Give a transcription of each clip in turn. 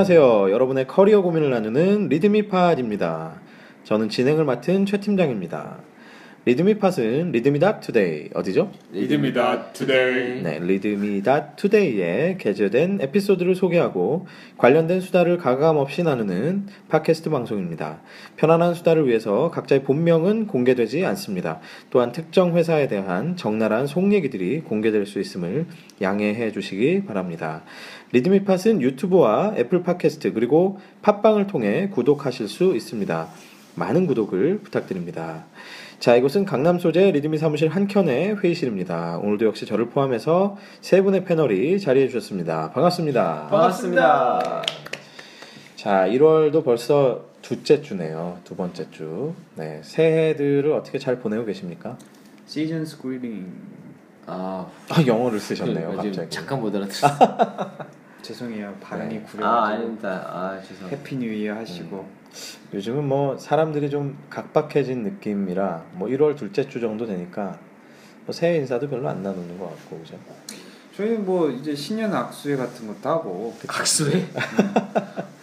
안녕하세요. 여러분의 커리어 고민을 나누는 리드미팟입니다. 저는 진행을 맡은 최 팀장입니다. 리드미팟은 리드미닷 투데이 어디죠? 리드미닷 투데이 네, 리드미닷 투데이에 게재된 에피소드를 소개하고 관련된 수다를 가감 없이 나누는 팟캐스트 방송입니다. 편안한 수다를 위해서 각자의 본명은 공개되지 않습니다. 또한 특정 회사에 대한 적나라한 속 얘기들이 공개될 수 있음을 양해해 주시기 바랍니다. 리드미 팟은 유튜브와 애플 팟캐스트 그리고 팟빵을 통해 구독하실 수 있습니다. 많은 구독을 부탁드립니다. 자, 이곳은 강남 소재 리드미 사무실 한켠의 회의실입니다. 오늘도 역시 저를 포함해서 세 분의 패널이 자리해 주셨습니다. 반갑습니다. 반갑습니다. 자, 1월도 벌써 두째 주네요. 두 번째 주. 네, 새해들을 어떻게 잘 보내고 계십니까? Season's greetings 아, 아, 영어를 쓰셨네요, 지금 갑자기. 잠깐 못 알아들었어. 죄송해요 발음이 네. 구려가지고 아, 아닙니다. 아, 죄송. Happy New Year 하시고 요즘은 뭐 사람들이 좀 각박해진 느낌이라 뭐 1월 둘째 주 정도 되니까 뭐 새해 인사도 별로 안 나누는 것 같고 그죠? 저희는 뭐 이제 신년 악수회 같은 것도 하고?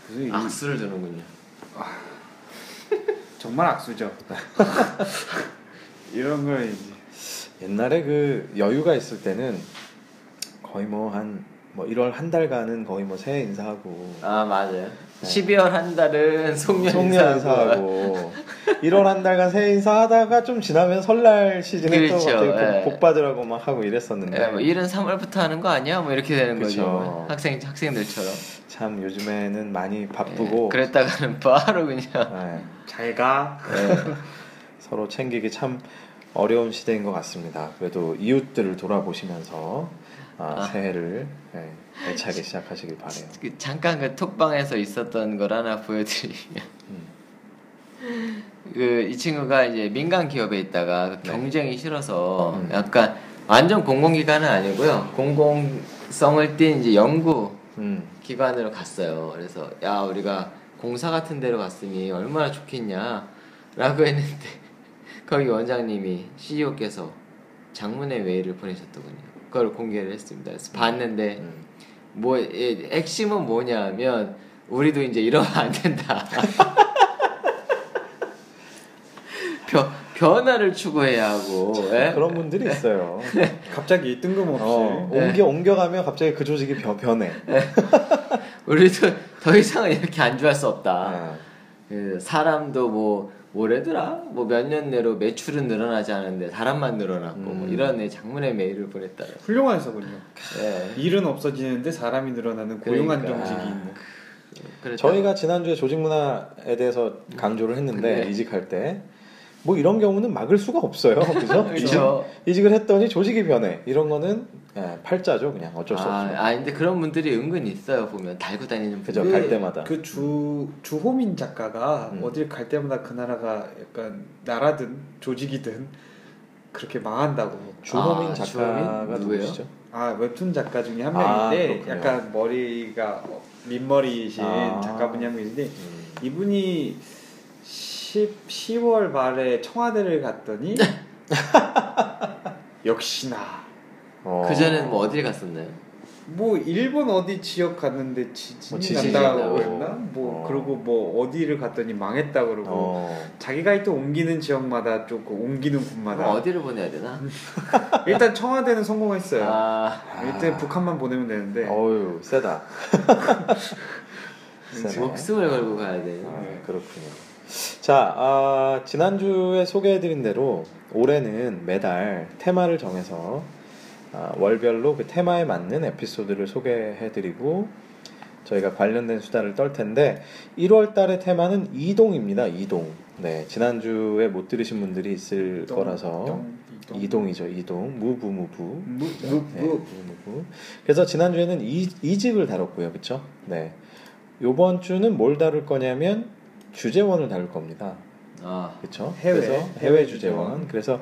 무슨 이- 악수를 주는군요. 정말 악수죠 이런 걸 이제 옛날에 그 여유가 있을 때는 거의 뭐한 뭐 1월 한 달간은 거의 뭐 새해 인사하고 아, 맞아요. 12월 한 달은 송년, 송년 인사하고. 인사하고 1월 한 달간 새해 인사하다가 좀 지나면 설날 시즌에 또 그렇죠, 갑자기 예. 복, 복 받으라고 막 하고 이랬었는데 예, 뭐 일은 3월부터 하는 거 아니야? 뭐 이렇게 되는 그쵸. 거죠. 학생 학생들처럼. 참 요즘에는 많이 바쁘고 예, 그랬다가는 바로 그냥 예, 잘가 예, 서로 챙기기 참 어려운 시대인 것 같습니다. 그래도 이웃들을 돌아보시면서 아, 아. 새해를 예, 애차게 시작하시길 바래요. 그 잠깐 그 톡방에서 있었던 걸 하나 보여드리면 음. 그이 친구가 이제 민간 기업에 있다가 그 네. 경쟁이 싫어서 음. 약간 완전 공공기관은 아니고요 공공성을 띈 이제 연구 음, 기관으로 갔어요. 그래서 야 우리가 공사 같은 데로 갔으니 얼마나 좋겠냐라고 했는데 거기 원장님이 CEO께서 장문의 메일을 보내셨더군요. 그걸 공개를 했습니다. 그래서 봤는데 음. 뭐 예, 핵심은 뭐냐면 우리도 이제 이러면 안 된다. 변 변화를 추구해야 하고 예? 그런 분들이 있어요. 갑자기 뜬금없이 어, 네. 옮겨 옮겨가면 갑자기 그 조직이 변, 변해. 우리도 더 이상은 이렇게 안주할 수 없다. 아, 그 사람도 뭐 뭐래더라? 뭐 몇 년 내로 매출은 늘어나지 않은데 사람만 늘어났고 뭐 음. 이런 애 장문의 메일을 보냈다. 훌륭한 서군요 예. 일은 없어지는데 사람이 늘어나는 고용한 그러니까. 정직이 있는 그랬다. 저희가 지난주에 조직 문화에 대해서 강조를 했는데 그래. 이직할 때 뭐 이런 경우는 막을 수가 없어요. 그죠? 그렇죠. 이직, 을 했더니 조직이 변해. 이런 거는 예, 팔자죠. 그냥 어쩔 수 아, 없죠. 아 근데 그런 분들이 은근 있어요 보면 달고 다니는 그죠, 분들. 갈 때마다. 그 주 주호민 작가가 음. 어딜 갈 때마다 그 나라가 약간 나라든 조직이든 그렇게 망한다고 주호민 아, 작가가 주호민? 누구시죠? 아 웹툰 작가 중에 한 아, 명인데 그렇군요. 약간 머리가 어, 민머리이신 아. 작가분이 한 명인데 음. 이분이 10, 10월 말에 청와대를 갔더니 역시나 어. 그 전에는 뭐 어딜 갔었나요? 뭐 일본 어디 지역 갔는데 지진이 뭐 지진이 난다고. 했나? 뭐 어. 그리고 뭐 어디를 갔더니 망했다 그러고 어. 자기가 있던 옮기는 지역마다 조금 옮기는 그럼 군마다 어 디를 보내야 되나? 일단 청와대는 성공했어요. 아, 일단 북한만 보내면 되는데 어유 세다. 세네. 목숨을 걸고 가야 돼. 네, 그렇군요. 자, 아, 지난주에 소개해드린 대로 올해는 매달 테마를 정해서 아, 월별로 그 테마에 맞는 에피소드를 소개해드리고 저희가 관련된 수다를 떨 텐데 1월 달의 테마는 이동입니다. 이동. 네, 지난주에 못 들으신 분들이 있을 이동, 거라서 이동, 이동. 이동이죠. 이동. 무브 무브. 무, 네, 무, 네, 무. 그래서 지난주에는 이, 이직을 다뤘고요. 그쵸? 네. 요번 주는 뭘 다룰 거냐면 주재원을 다룰 겁니다. 아, 그렇죠? 해외, 그래서 해외 해외 주재원. 주재원. 그래서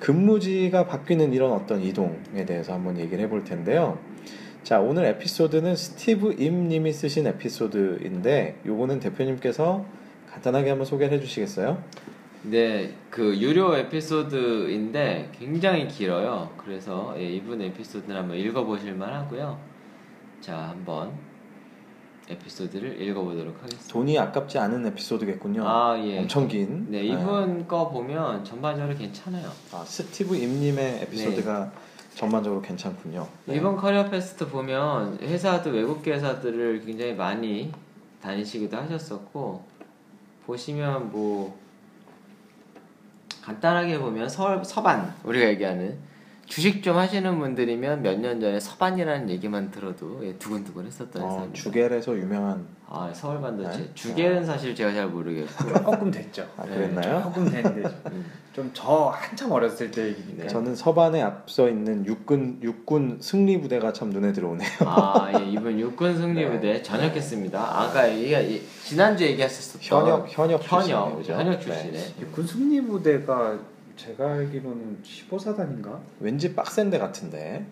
근무지가 바뀌는 이런 어떤 이동에 대해서 한번 얘기를 해볼 텐데요. 자, 오늘 에피소드는 스티브 임 님이 쓰신 에피소드인데 요거는 대표님께서 간단하게 한번 소개를 해 주시겠어요? 네, 그 유료 에피소드인데 굉장히 길어요. 그래서 예, 이분 에피소드는 한번 읽어 보실 만 하고요. 자, 한번 에피소드를 읽어보도록 하겠습니다. 돈이 아깝지 않은 에피소드겠군요. 아 예. 엄청 긴. 네 이분 거 보면 전반적으로 괜찮아요. 아, 스티브 임님의 에피소드가 전반적으로 괜찮군요. 네. 이번 career path 보면 회사도 외국계 회사들을 굉장히 많이 다니시기도 하셨었고 보시면 뭐 간단하게 보면 서, 서반 우리가 얘기하는 주식 좀 하시는 분들이면 몇 년 전에 서반이라는 얘기만 들어도 예, 두근두근 했었던 어, 회사입니다. 주겔에서 유명한 아 서울 반도체 네? 주겔은 사실 제가 잘 모르겠고 조금 됐죠. 아 네. 그랬나요? 조금 됐는데 음. 좀저 한참 어렸을 때 얘기니까. 네. 저는 서반에 앞서 있는 육군 육군 승리 부대가 참 눈에 들어오네요. 아, 예, 이번 육군 승리 부대 전역했습니다. 아까 얘기 지난주 에 얘기했었던 현역 현역 현역 출신이에요, 그죠? 현역 네. 출신에 육군 승리 부대가 제가 알기로는 15사단인가? 왠지 빡센 데 같은데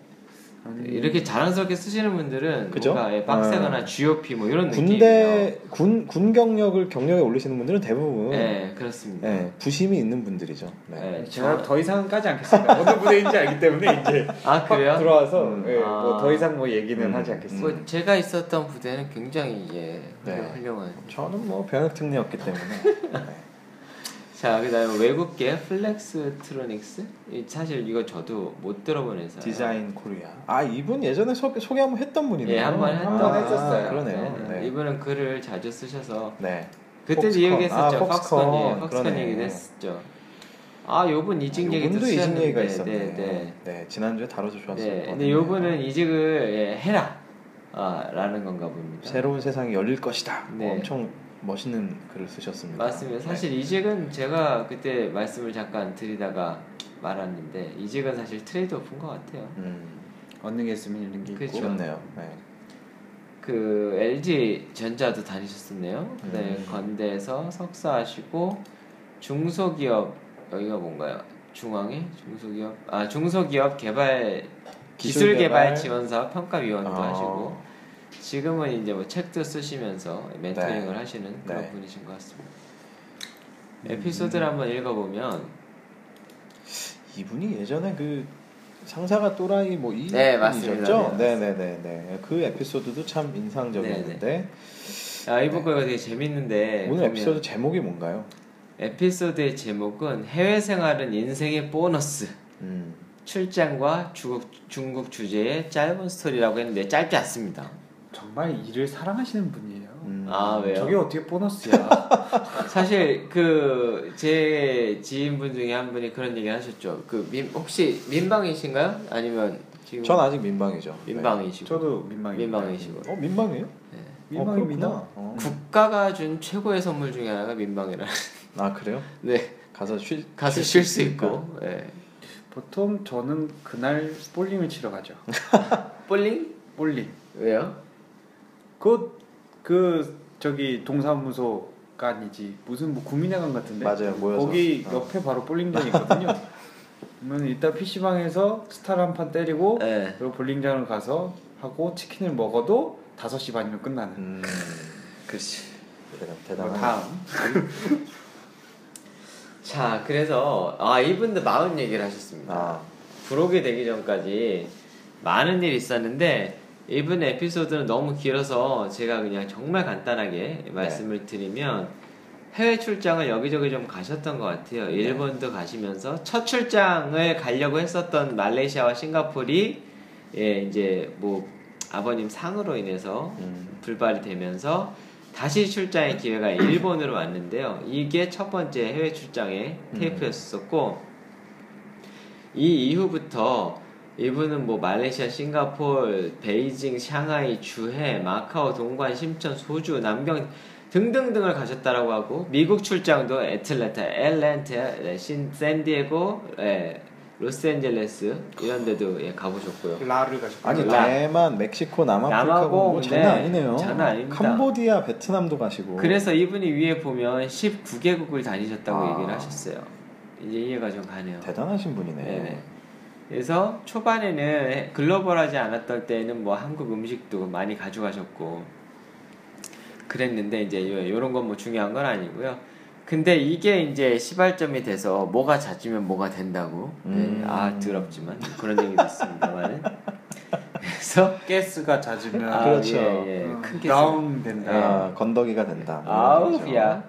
아니, 이렇게 자랑스럽게 쓰시는 분들은 그죠? 뭔가 예, 빡세거나 GOP 뭐 이런 느낌이에요. 군대 군, 군 경력을 경력에 올리시는 분들은 대부분 네, 그렇습니다. 네, 부심이 있는 분들이죠. 네. 네, 제가 저- 더 이상은 까지 않겠습니다. 어느 부대인지 알기 때문에 이제 아확 그래요? 들어와서 음. 예, 아. 뭐더 이상 뭐 얘기는 음. 하지 않겠습니다. 뭐 제가 있었던 부대는 굉장히 예, 네. 훌륭한. 저는 뭐 병역 특례였기 때문에 네. 자, 그다음에 외국계 플렉스 트로닉스. 이 사실 이거 저도 못 들어본 회사. 디자인 코리아. 아 이분 예전에 소개, 소개 한번 했던 분이네요. 예, 한번 했던 아, 했었어요. 그러네요. 네, 네. 이분은 글을 자주 쓰셔서 네. 그때도 폭스콘. 얘기했었죠. 아, 폭스콘. 예, 그러네. 얘기도 했었죠. 아, 요분 이직 얘기도 이직 얘기가 있었네. 네, 네. 네, 지난주에 다뤄서 좋았어요. 네, 근데 요분은 이직을 예, 해라, 아, 라는 건가 봅니다. 새로운 세상이 열릴 것이다. 네. 엄청 멋있는 글을 쓰셨습니다. 맞습니다. 사실 이직은 제가 그때 말씀을 잠깐 드리다가 말았는데 이직은 사실 트레이드 오프인 것 같아요. 네. 음, 얻는 게 있으면 잃는 게 그렇죠. 있고. 좋네요. 네. 그 LG 전자도 다니셨었네요. 그다음에 음. 건대에서 석사하시고 중소기업 여기가 뭔가요? 중앙에 중소기업 아 중소기업 개발 기술 기술 개발 개발 지원 사업 평가 위원도 아. 하시고 지금은 이제 뭐 책도 쓰시면서 멘토링을 네. 하시는 그런 네. 분이신 것 같습니다. 음. 에피소드를 한번 읽어보면 이분이 예전에 그 상사가 또라이 뭐이 네, 맞습니다. 네, 네네네 네. 그 에피소드도 참 인상적이었는데 아 이번 거가 되게 재밌는데 네. 오늘 에피소드 제목이 뭔가요? 에피소드의 제목은 해외 생활은 인생의 보너스 음, 출장과 중국, 중국 주제의 짧은 스토리라고 했는데 짧지 않습니다. 정말 일을 사랑하시는 분이에요. 음. 아 왜요? 저게 어떻게 보너스야? 사실 그 제 지인분 중에 한 분이 그런 얘기 하셨죠. 그 민, 혹시 민방이신가요? 아니면 지금 전 아직 민방이죠. 민방이시고 저도 민망입니다. 민방이시고 네. 어 민방이에요? 네. 민망입니다. 어. 어. 국가가 준 최고의 선물 중에 하나가 민방이라. 아 그래요? 네 가서 쉴 가서 쉴쉴 수. 있고. 네. 보통 저는 그날 볼링을 치러 가죠. 볼링? 볼링. 왜요? 그, 그 저기 동사무소가 아니지 무슨 뭐 구민회관 같은데 맞아요, 모여서. 거기 어. 옆에 바로 볼링장이 있거든요. 그러면 이따 PC방에서 스타를 한판 때리고 네. 그리고 볼링장을 가서 하고 치킨을 먹어도 5시 반이면 끝나는 음, 그렇지. 대단 뭐 대단한. 다음 자 그래서 아 이분도 마흔 얘기를 하셨습니다. 아 부록이 되기 전까지 많은 일이 있었는데 이분 에피소드는 너무 길어서 제가 그냥 정말 간단하게 말씀을 드리면 해외 출장을 여기저기 좀 가셨던 것 같아요. 일본도 가시면서 첫 출장을 가려고 했었던 말레이시아와 싱가포르이 예 이제 뭐 아버님 상으로 인해서 음, 불발이 되면서 다시 출장의 기회가 일본으로 왔는데요. 이게 첫 번째 해외 출장의 음. 테이프였었고 이 이후부터 이분은 뭐 말레이시아, 싱가폴, 베이징, 샹하이, 주해, 마카오, 동관, 심천, 소주, 남경 등등등을 가셨다라고 하고 미국 출장도 애틀랜타, 엘랜타, 네, 신 샌디에고, 예, 로스앤젤레스 이런 데도 예, 가보셨고요. 라를 가셨고 아니 라- 대만, 멕시코, 남아프리카 남아공, 뭐 장난 네, 아니네요. 장난 아닙니다. 캄보디아, 베트남도 가시고. 그래서 이분이 위에 보면 19개국을 다니셨다고 아. 얘기를 하셨어요. 이제 이해가 좀 가네요. 대단하신 분이네. 네네. 그래서 초반에는 글로벌하지 않았던 때는 뭐 한국 음식도 많이 가져가셨고 그랬는데 이제 이런 건 뭐 중요한 건 아니고요. 근데 이게 이제 시발점이 돼서 뭐가 잦으면 뭐가 된다고. 음. 네, 아 더럽지만 그런 얘기도 있습니다만. 그래서 가스가 잦으면 아, 그렇죠. 예, 예. 어, 큰 가스. 다운 된다. 아, 건더기가 된다. 뭐 아우 이런 거죠. 야.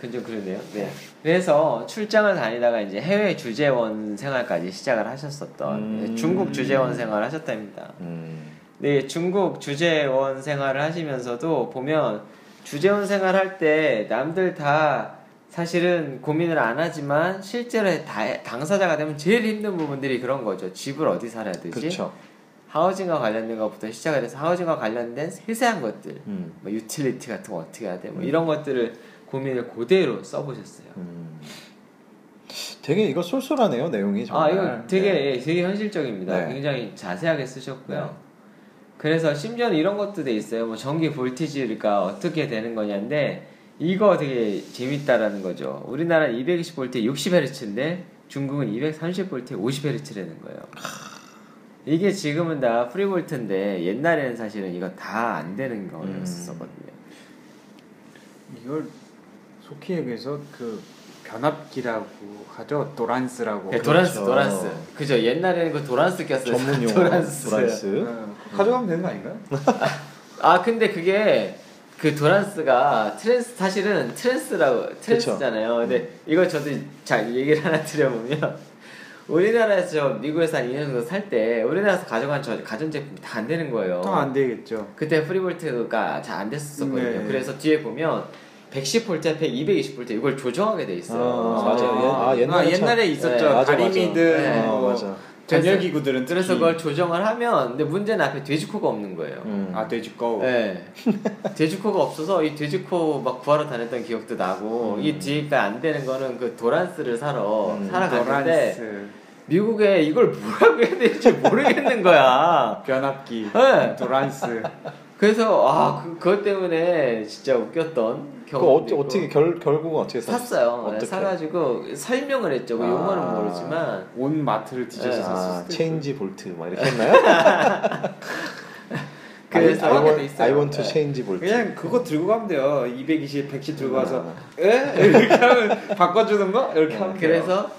그좀 그러네요. 네. 그래서 출장을 다니다가 이제 해외 주재원 생활까지 시작을 하셨었던 음. 네, 중국 주재원 생활을 하셨답니다. 음. 네, 중국 주재원 생활을 하시면서도 보면 주재원 생활할 때 남들 다 사실은 고민을 안 하지만 실제로 다- 당사자가 되면 제일 힘든 부분들이 그런 거죠. 집을 어디 살아야 되지? 그렇죠. 하우징과 관련된 것부터 시작을 해서 하우징과 관련된 세세한 것들, 음. 뭐 유틸리티 같은 거 어떻게 해야 돼, 뭐 이런 것들을 고민을 그대로 써보셨어요. 음. 되게 이거 쏠쏠하네요 내용이 정말. 아 이거 되게 네. 예, 되게 현실적입니다. 네. 굉장히 자세하게 쓰셨고요. 네. 그래서 심지어는 이런 것도 돼 있어요. 뭐 전기 볼티지가 어떻게 되는 거냐인데 이거 되게 재밌다라는 거죠. 우리나라는 220V 60Hz인데 중국은 230V 50Hz라는 거예요. 이게 지금은 다 프리볼트인데 옛날에는 사실은 이거 다 안 되는 거였었거든요. 이걸 속히 얘기해서 그 변압기라고 하죠. 도란스라고. 네, 도란스, 그렇죠. 도란스. 그죠? 옛날에는 그 도란스 꼈어요. 전문 용어 도란스. 도란스. 어, 가져가면 되는 거 아닌가요? 아 근데 그게 그 도란스가 트랜스 사실은 트랜스라고 트랜스잖아요. 근데 이거 저도 잘 얘기를 하나 드려보면 우리나라에서 저 미국에서 한 2년 정도 살 때 우리나라에서 가져간 저 가전제품이 다 안 되는 거예요. 또안 되겠죠. 그때 free volt가 잘 안 됐었거든요. 네. 그래서 뒤에 보면 110V, 220V 이걸 조정하게 돼 있어요. 아, 맞아요. 예. 아, 아, 옛날에 옛날에, 참- 있었죠. 네, 맞아, 다리미든 맞아. 어, 뭐 맞아. 전열 기구들은 특히. 그래서 그걸 조정을 하면 근데 문제는 앞에 돼지코가 없는 거예요. 음. 아 돼지꺼. 네. 돼지코가 없어서 이 돼지코 막 구하러 다녔던 기억도 나고 음. 이 뒤가 안 되는 거는 그 도란스를 사러 음. 살아갔는데 도란스 미국에 이걸 뭐라고 해야 될지 모르겠는 거야. 변압기. 네. 도란스. 그래서 아 그, 그것 때문에 진짜 웃겼던 그 경험. 어떻게 어떻게 결 결국은 어떻게 샀어요? 샀어요. 네, 어떻게? 사가지고 설명을 했죠. 그 아. 용어는 모르지만 온 마트를 뒤져서 네. 아, 샀을 때. change volt 막 이렇게 했나요? 그래서 I, I, want, 있어요. I want to 네. change volt. 그냥 그거 들고 가면 돼요. 220, 110 들고 가서 아. 에? 이렇게 하면 바꿔주는 거 이렇게 어, 하면 돼요. 그래서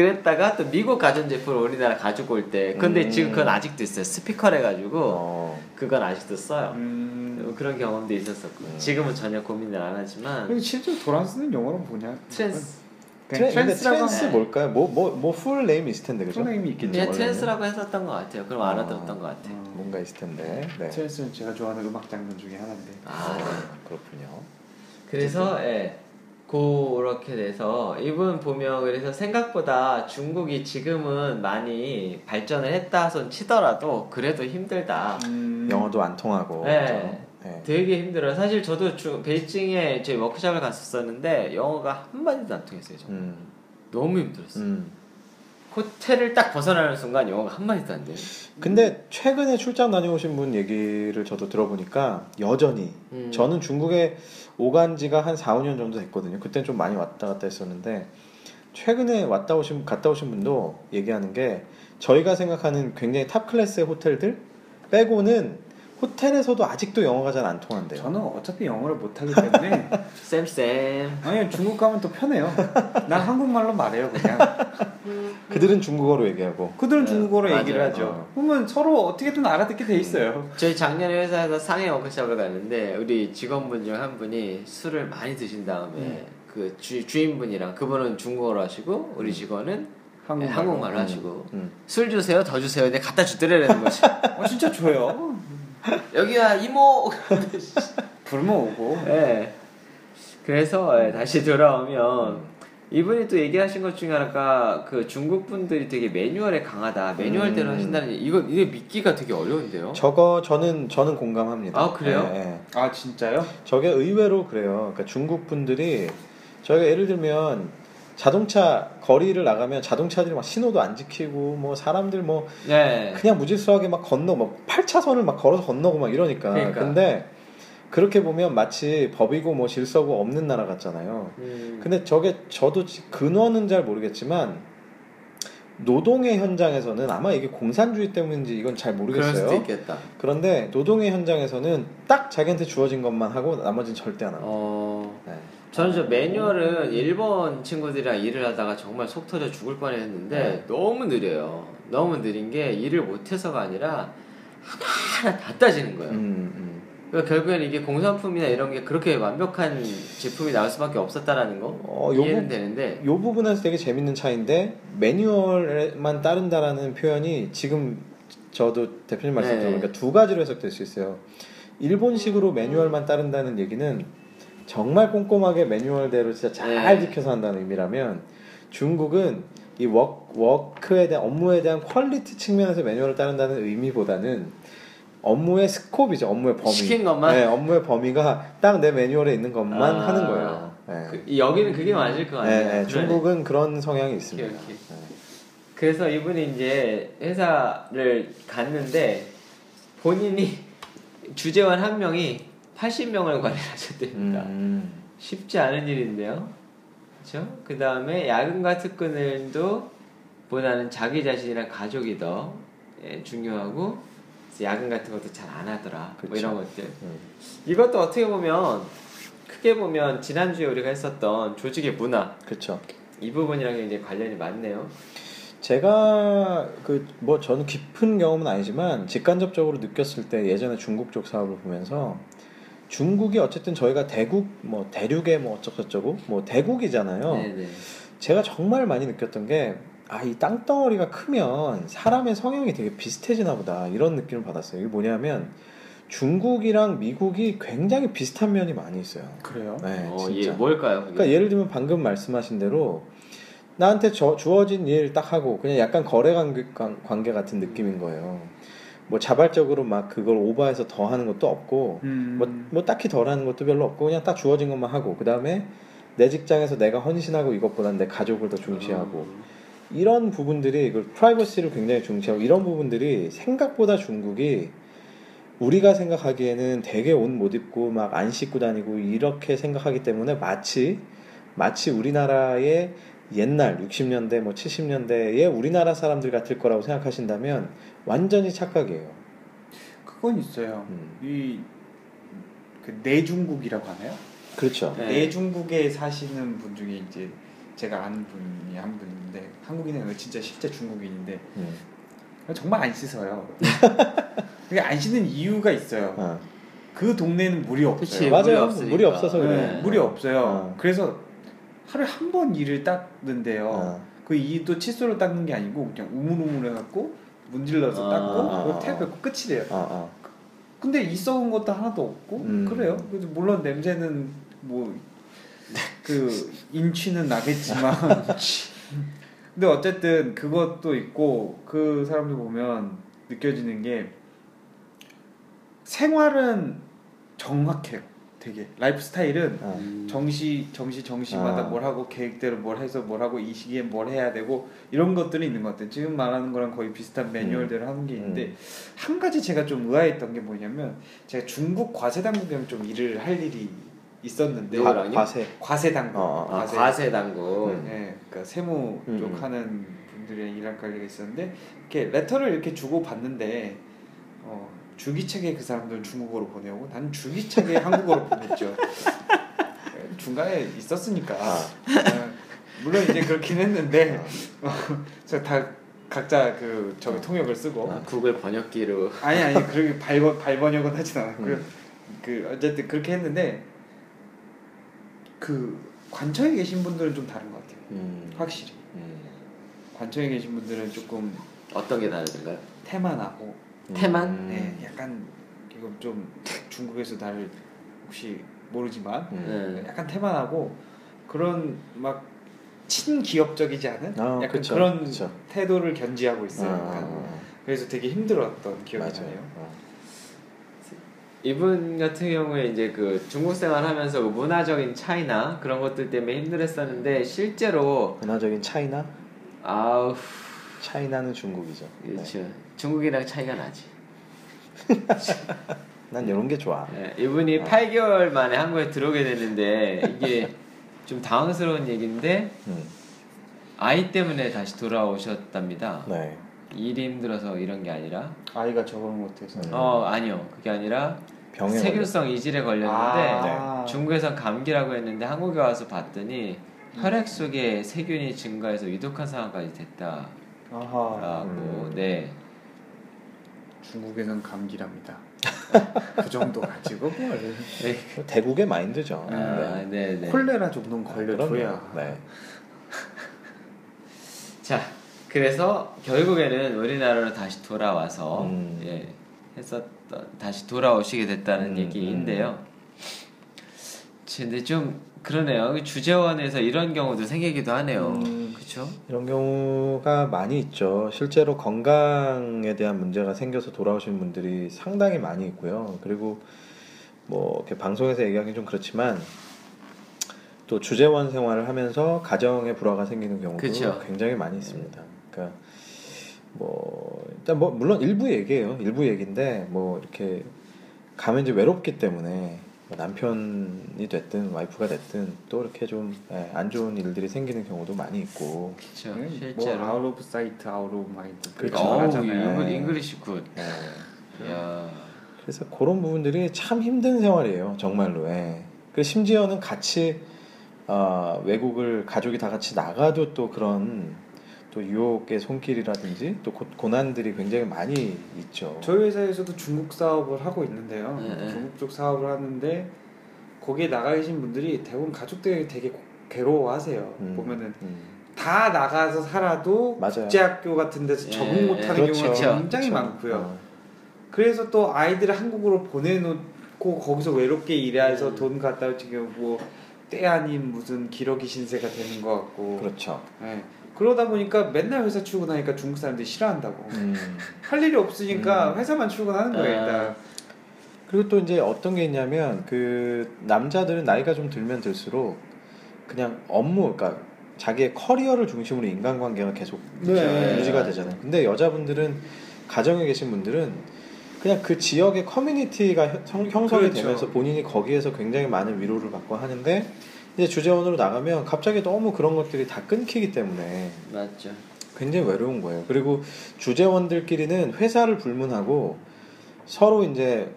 그랬다가 또 미국 가전제품을 우리나라 가지고 올 때 근데 음. 지금 그건 아직도 있어요 스피커래 가지고 어. 그건 아직도 써요 음. 그런 경험도 있었었고 음. 지금은 전혀 고민을 안 하지만 근데 실제로 도란스는 영어로 뭐냐? 트랜스 트랜, 트랜스라고 트랜스 뭘까요? 뭐 뭐 뭐 full name 있을 텐데 그죠? full name이 있겠죠. 네, 원래는. 트랜스라고 했었던 것 같아요 그럼 아. 알아들었던 것 같아요 어, 뭔가 있을 텐데. 네. 트랜스는 제가 좋아하는 음악 장르 중에 하나인데. 아 그렇군요. 그래서 예 그렇게 돼서 이분 보면 그래서 생각보다 중국이 지금은 많이 발전을 했다 손 치더라도 그래도 힘들다 음, 영어도 안 통하고. 네. 그죠? 네. 되게 힘들어요. 사실 저도 주, 베이징에 제 워크숍을 갔었었는데 영어가 한 마디도 안 통했어요. 저는. 음. 너무 힘들었어요. 음. 호텔을 딱 벗어나는 순간 영어가 한 마디도 안 돼요. 근데 최근에 출장 다녀오신 분 얘기를 저도 들어보니까 여전히 음. 저는 중국에 오간 지가 한 4, 5년 정도 됐거든요. 그때는 좀 많이 왔다 갔다 했었는데 최근에 왔다 오신 갔다 오신 분도 얘기하는 게 저희가 생각하는 굉장히 top class의 호텔들 빼고는 호텔에서도 아직도 영어가 잘 안 통한대요. 저는 어차피 영어를 못하기 때문에 쌤쌤. 아니 중국 가면 또 편해요. 난 한국말로 말해요 그냥. 그들은 중국어로 얘기하고 그들은 네, 중국어로 맞아요. 얘기를 하죠. 어. 그러면 서로 어떻게든 알아듣게 돼 있어요. 저희 작년에 회사에서 상해 워크숍을 갔는데 우리 직원분 중 한 분이 술을 많이 드신 다음에 음. 그 주, 주인분이랑 그분은 중국어로 하시고 우리 직원은 한국말로. 한국말로 하시고 음. 술 주세요 더 주세요 근데 갖다 주더라는 거지 어, 진짜 줘요. 여기야 이모 부르면 오고. 네. 그래서 예, 다시 돌아오면 이분이 또 얘기하신 것 중에 하나가 그 중국 분들이 되게 매뉴얼에 강하다. 매뉴얼대로 음. 하신다는 얘기. 이거 이게 믿기가 되게 어려운데요. 저거 저는 저는 공감합니다. 아, 그래요? 예, 예. 아 진짜요? 저게 의외로 그래요. 그러니까 중국 분들이 저희가 예를 들면 자동차 거리를 나가면 자동차들이 막 신호도 안 지키고 뭐 사람들 뭐 네. 그냥 무질서하게 막 건너 막 8차선을 막 걸어서 건너고 막 이러니까 그러니까. 근데 그렇게 보면 마치 법이고 뭐 질서고 없는 나라 같잖아요. 음. 근데 저게 저도 지- 근원은 잘 모르겠지만 노동의 현장에서는 아마 이게 공산주의 때문인지 이건 잘 모르겠어요. 그런데 노동의 현장에서는 딱 자기한테 주어진 것만 하고 나머지는 절대 안 합니다. 어, 네. 저는 저 매뉴얼은 일본 친구들이랑 일을 하다가 정말 속 터져 죽을 뻔했는데 네. 너무 느려요. 너무 느린 게 일을 못해서가 아니라 하나하나 다 따지는 거예요. 음, 음. 그러니까 결국에는 이게 공산품이나 이런 게 그렇게 완벽한 제품이 나올 수밖에 없었다라는 거 어, 요 이해는 부- 되는데 이 부분에서 되게 재밌는 차이인데 매뉴얼만 따른다라는 표현이 지금 저도 대표님 말씀 네. 들어보니까 두 가지로 해석될 수 있어요. 일본식으로 매뉴얼만 따른다는 얘기는 정말 꼼꼼하게 매뉴얼대로 진짜 잘 네. 지켜서 한다는 의미라면 중국은 이 워크, 워크 에 대한 업무에 대한 quality 측면에서 매뉴얼을 따른다는 의미보다는 업무의 scope이죠. 업무의 범위. 시킨 것만? 네, 업무의 범위가 딱 내 매뉴얼에 있는 것만 아. 하는 거예요. 네. 그- 여기는 그게 맞을 것 같아요. 네, 네, 중국은 그런 성향이 있습니다. 오케이, 오케이. 네. 그래서 이분이 이제 회사를 갔는데 본인이 주재원 한 명이 80명을 관리하셨답니다. 음, 쉽지 않은 일인데요. 그렇죠? 그 다음에 야근과 특근을도 보다는 자기 자신이랑 가족이 더 예, 중요하고 야근 같은 것도 잘 안 하더라. 뭐 그쵸. 이런 것들. 음. 이것도 어떻게 보면 크게 보면 지난주에 우리가 했었던 조직의 문화 그렇죠. 이 부분이랑 이제 관련이 많네요. 제가 그 뭐 저는 깊은 경험은 아니지만 직간접적으로 느꼈을 때 예전에 중국 쪽 사업을 보면서 중국이 어쨌든 저희가 대국 뭐 대륙의 뭐 어쩌고저쩌고 뭐 대국이잖아요. 네네. 제가 정말 많이 느꼈던 게 아, 이 땅덩어리가 크면 사람의 성향이 되게 비슷해지나 보다. 이런 느낌을 받았어요. 이게 뭐냐면 중국이랑 미국이 굉장히 비슷한 면이 많이 있어요. 그래요? 네, 어, 진짜. 예, 뭘까요? 그게? 그러니까 예를 들면 방금 말씀하신 대로 나한테 저- 주어진 일 딱 하고 그냥 약간 거래 관계, 관- 관계 같은 느낌인 거예요. 뭐 자발적으로 막 그걸 오버해서 더 하는 것도 없고 음. 뭐, 뭐 딱히 덜 하는 것도 별로 없고 그냥 딱 주어진 것만 하고 그 다음에 내 직장에서 내가 헌신하고 이것보다는 내 가족을 더 중시하고 음. 이런 부분들이 그 프라이버시를 굉장히 중시하고 이런 부분들이 생각보다 중국이 우리가 생각하기에는 되게 옷 못 입고 막 안 씻고 다니고 이렇게 생각하기 때문에 마치 마치 우리나라의 옛날 60년대 뭐 70년대의 우리나라 사람들 같을 거라고 생각하신다면 완전히 착각이에요. 그건 있어요. 음. 이그 내중국이라고 하나요? 그렇죠. 네. 내중국에 사시는 분 중에 이제 제가 아는 분이 한 분인데 한국인은 진짜 실제 중국인인데 음. 정말 안 씻어요. 그게 안 씻는 이유가 있어요. 어. 그 동네는 물이 없어요. 그치, 맞아요. 물이 없으니까. 물이 없어서 그래. 네, 물이 없어요. 어. 그래서 하루에 한 번 이를 닦는데요. 어. 그 이도 칫솔로 닦는 게 아니고 그냥 우물우물 해 갖고 문질러서 아, 닦고 아, 그리고 아, 탭 뱉고 끝이래요. 어, 어. 근데 이 썩은 것도 하나도 없고 음. 그래요. 물론 냄새는 뭐 그 인취는 나겠지만 근데 어쨌든 그것도 있고 그 사람들 보면 느껴지는 게 생활은 정확해요. 되게 라이프 스타일은 어. 음. 정시 정시 정시마다 아. 뭘 하고 계획대로 뭘 해서 뭘 하고 이 시기에 뭘 해야 되고 이런 것들이 있는 것 같아요. 지금 말하는 거랑 거의 비슷한 매뉴얼대로 하는 게 있는데 음. 한 가지 제가 좀 의아했던 게 뭐냐면 제가 중국 과세 당국이랑 좀 일을 할 일이 있었는데? 과- 누구랑요? 과세. 과세 당국, 어, 아, 과세, 과세 당국. 음. 네, 그러니까 세무 음, 쪽 음. 하는 분들이랑 일할 관리가 있었는데 이렇게 레터를 이렇게 주고 받는데 어, 주기차게 그 사람들 중국어로 보내오고 나는 주기차게 한국어로 보냈죠. 중간에 있었으니까 아. 어, 물론 이제 그렇긴 했는데 어, 저다 각자 그 저기 통역을 쓰고 아, 구글 번역기로 아니 아니 그렇게 발번 발번역은 하진 않았고요. 음. 그 어쨌든 그렇게 했는데 그 관청에 계신 분들은 좀 다른 것 같아요. 음. 확실히 음. 관청에 계신 분들은 조금 어떤 게 다르던가요? 태만하고 태만? 음. 네, 약간 이거 좀 중국에서 나를 혹시 모르지만 음. 네. 약간 태만하고 그런 막 친기업적이지 않은 아, 약간 그쵸, 그런 그쵸. 태도를 견지하고 있어요. 아, 약간. 아, 그래서 되게 힘들었던 아. 기억이. 나네요. 어. 이분 같은 경우에 이제 그 중국 생활하면서 그 문화적인 차이나 그런 것들 때문에 힘들었었는데 실제로 문화적인 차이나 아우 차이나는 중국이죠. 네. 그렇죠. 중국이랑 차이가 나지. 난 이런 게 좋아. 네, 이분이 8개월 만에 한국에 들어오게 됐는데 이게 좀 당황스러운 얘기인데 음. 아이 때문에 다시 돌아오셨답니다. 네. 일이 힘들어서 이런 게 아니라 아이가 적응을 못해서. 음. 어 아니요 그게 아니라 병에 세균성 이질에 걸렸는데 아. 중국에선 감기라고 했는데 한국에 와서 봤더니 음. 혈액 속에 세균이 증가해서 위독한 상황까지 됐다라고 아하. 음. 네 중국에는 감기랍니다. 그 정도 가지고 뭘. 걸려. 대국의 마인드죠. 아, 네. 네, 네. 콜레라 정도는 걸려줘야. 그럼요. 네. 자, 그래서 결국에는 우리나라로 다시 돌아와서 음. 예, 했었던 다시 돌아오시게 됐다는 음, 얘기인데요. 근데 좀 그러네요. 주재원에서 이런 경우도 생기기도 하네요. 음. 그렇죠? 이런 경우가 많이 있죠. 실제로 건강에 대한 문제가 생겨서 돌아오신 분들이 상당히 많이 있고요. 그리고 뭐 이렇게 방송에서 얘기하기 좀 그렇지만 또 주재원 생활을 하면서 가정에 불화가 생기는 경우도 그쵸. 굉장히 많이 있습니다. 그러니까 뭐 일단 뭐 물론 일부 얘기예요. 일부 얘기인데 뭐 이렇게 가면 이제 외롭기 때문에 뭐 남편이 됐든 와이프가 됐든 또 이렇게 좀 안 좋은 일들이 생기는 경우도 많이 있고 그렇죠. 뭐 실제로. Out of sight, out of mind. 그렇죠. 어우, 네. English Good. 예. 야. 그래서 그런 부분들이 참 힘든 생활이에요 정말로 예. 그 심지어는 같이 어, 외국을 가족이 다 같이 나가도 또 그런 또 유혹의 손길이라든지 또 고, 고난들이 굉장히 많이 있죠 저희 회사에서도 중국 사업을 하고 있는데요. 네, 네. 중국 쪽 사업을 하는데 거기에 나가 계신 분들이 대부분 가족들이 되게 고- 괴로워하세요. 음, 보면은 음. 다 나가서 살아도 맞아요. 국제학교 같은 데서 예, 적응 못하는 그렇죠. 경우가 그렇죠. 굉장히 그렇죠. 많고요. 어, 그래서 또 아이들을 한국으로 보내놓고 거기서 외롭게 일해서 음. 돈 갖다 지금 뭐 때 아닌 무슨 기러기 신세가 되는 것 같고 그렇죠 예. 그러다 보니까 맨날 회사 출근하니까 중국 사람들이 싫어한다고 음. 할 일이 없으니까 음. 회사만 출근하는 거예요 아. 일단 그리고 또 이제 어떤 게 있냐면 그 남자들은 나이가 좀 들면 들수록 그냥 업무 그러니까 자기의 커리어를 중심으로 인간관계가 계속 네. 유지가 되잖아요. 근데 여자분들은 가정에 계신 분들은 그냥 그 지역의 커뮤니티가 형- 형성이 그렇죠. 되면서 본인이 거기에서 굉장히 많은 위로를 받고 하는데 이제 주재원으로 나가면 갑자기 너무 그런 것들이 다 끊기기 때문에 맞죠. 굉장히 외로운 거예요. 그리고 주재원들끼리는 회사를 불문하고 서로 이제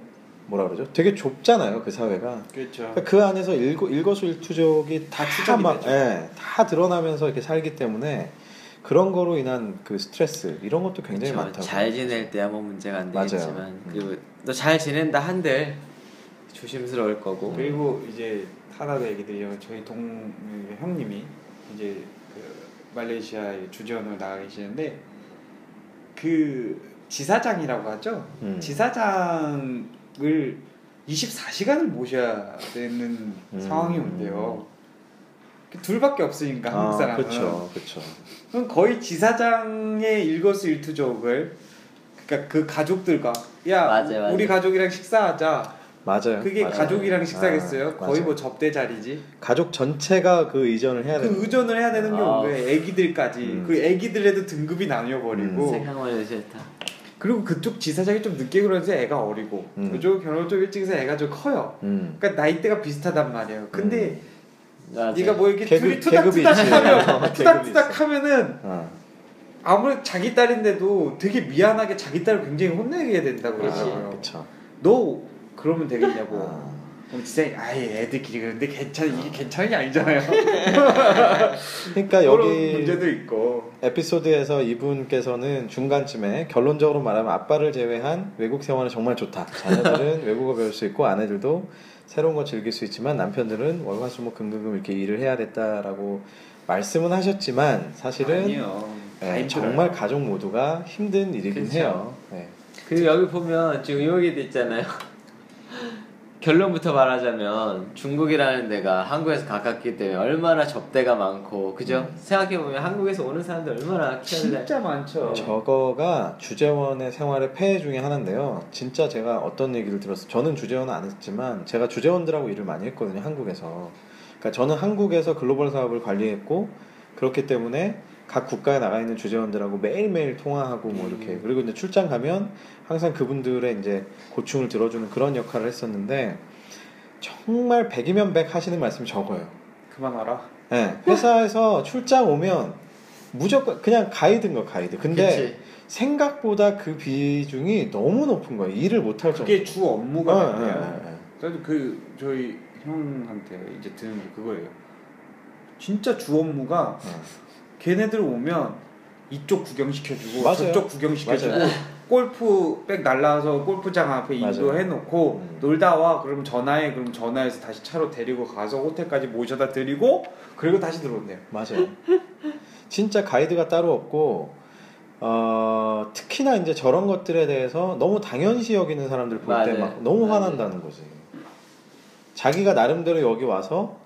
뭐라 그러죠? 되게 좁잖아요 그 사회가. 그렇죠 그러니까 그 안에서 일거, 일거수일투족이 다다 추적이 막, 되죠. 예, 다 드러나면서 이렇게 살기 때문에 그런 거로 인한 그 스트레스 이런 것도 굉장히 그렇죠. 많다고. 잘 지낼 때야 뭐 문제가 안 맞아요. 되겠지만 음. 그리고 또잘 지낸다 한들 조심스러울 거고. 그리고 이제 하나 더 얘기 드리면 저희 동 형님이 이제 그 말레이시아에 주재원으로 나가 계시는데 그 지사장이라고 하죠. 음. 지사장을 24시간을 모셔야 되는 음. 상황이 온대요. 그 둘밖에 없으니까 한국 사람은. 그렇죠, 그렇죠. 그럼 거의 지사장의 일거수일투족을 그러니까 그 가족들과 야 맞아요, 맞아요. 우리 가족이랑 식사하자. 맞아요. 그게 맞아요. 가족이랑 식사겠어요? 아, 거의 맞아요. 뭐 접대 자리지. 가족 전체가 그 의전을 해야 되는. 그 의존을 해야 되는 게 아. 애기들까지. 음. 그 애기들에도 등급이 나뉘어 버리고. 음. 생각만 해도 싫다. 그리고 그쪽 지사장이 좀 늦게 결혼해서 애가 어리고 음. 그쪽 결혼 좀 일찍 해서 애가 좀 커요. 음. 그러니까 나이대가 비슷하단 말이에요. 근데. 네가 뭐 이렇게 계급- 둘이. 투닥투닥하면. 투닥투닥하면은 어. 아무리 자기 딸인데도 되게 미안하게 자기 딸을 굉장히 혼내게 된다고 그렇지. 그러더라고요. 그렇죠. 너 그러면 되겠냐고. 아. 그럼 지사장이 아예 애들끼리 그런데 괜찮 이게 괜찮은 게 아니잖아요. 그러니까 여기 문제도 있고. 에피소드에서 이분께서는 중간쯤에 결론적으로 말하면 아빠를 제외한 외국 생활은 정말 좋다. 자녀들은 외국어 배울 수 있고 아내들도 새로운 거 즐길 수 있지만 남편들은 월화수목 금금금 이렇게 일을 해야 됐다라고 말씀은 하셨지만 사실은 힘들어요. 정말 가족 모두가 힘든 일이긴 그쵸. 해요. 예. 그리고 여기 보면 지금 여기도 있잖아요. 결론부터 말하자면 중국이라는 데가 한국에서 가깝기 때문에 얼마나 접대가 많고 그죠? 생각해 보면 한국에서 오는 사람들 얼마나 키워야 진짜 많죠. 저거가 주재원의 생활의 폐해 중에 하나인데요. 진짜 제가 어떤 얘기를 들었어요. 저는 주재원은 안 했지만 제가 주재원들하고 일을 많이 했거든요. 한국에서. 그러니까 저는 한국에서 글로벌 사업을 관리했고 그렇기 때문에 각 국가에 나가 있는 주재원들하고 매일매일 통화하고 뭐 이렇게 음. 그리고 이제 출장 가면 항상 그분들의 이제 고충을 들어주는 그런 역할을 했었는데 정말 백이면 백 하시는 말씀이 적어요. 그만 와라. 네, 회사에서 출장 오면 무조건 그냥 가이드인 거 가이드. 근데 그치. 생각보다 그 비중이 너무 높은 거예요. 일을 못할 정도. 그게 주 업무가 어, 됐네요. 어, 어, 그래도 그 저희 형한테 이제 드는 게 그거예요. 진짜 주 업무가 어. 걔네들 오면 이쪽 구경시켜주고 맞아요. 저쪽 구경시켜주고 맞아요. 골프 백 날라와서 골프장 앞에. 인도해놓고 음. 놀다 와 그럼 전화해 그럼 전화해서 다시 차로 데리고 가서 호텔까지 모셔다 드리고 그리고 다시 들어온대요. 맞아요. 진짜 가이드가 따로 없고 어, 특히나 이제 저런 것들에 대해서 너무 당연시 여기는 사람들 볼 때. 막 너무 맞아요. 화난다는 거지. 자기가 나름대로 여기 와서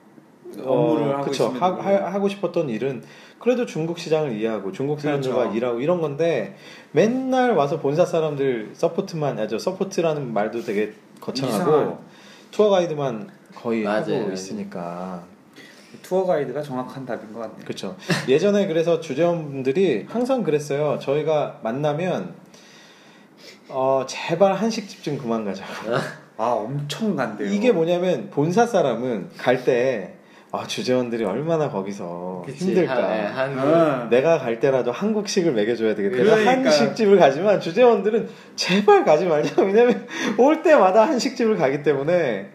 업무를 하고 그쵸, 하. 하, 하고 싶었던 일은 그래도 중국 시장을 이해하고 중국 사람들과 그렇죠. 일하고 이런 건데 맨날 와서 본사 사람들 support만 아저 support라는 말도 되게 거창하고 이상한. 투어 가이드만 거의 맞아요, 하고. 있으니까 투어 가이드가 정확한 답인 것 같네요. 그렇죠. 예전에 그래서 주재원분들이 항상 그랬어요. 저희가 만나면 어 제발 한식집 좀 그만 가자고. 아 엄청 간대요. 이게 뭐냐면 본사 사람은 갈 때 아, 주재원들이 얼마나 거기서 그치. 힘들까. 하- 예, 한국 어. 내가 갈 때라도 한국식을 먹여줘야 되겠다. 그래서 그러니까. 한식집을 가지만 주재원들은 제발 가지 말자. 왜냐면 올 때마다 한식집을 가기 때문에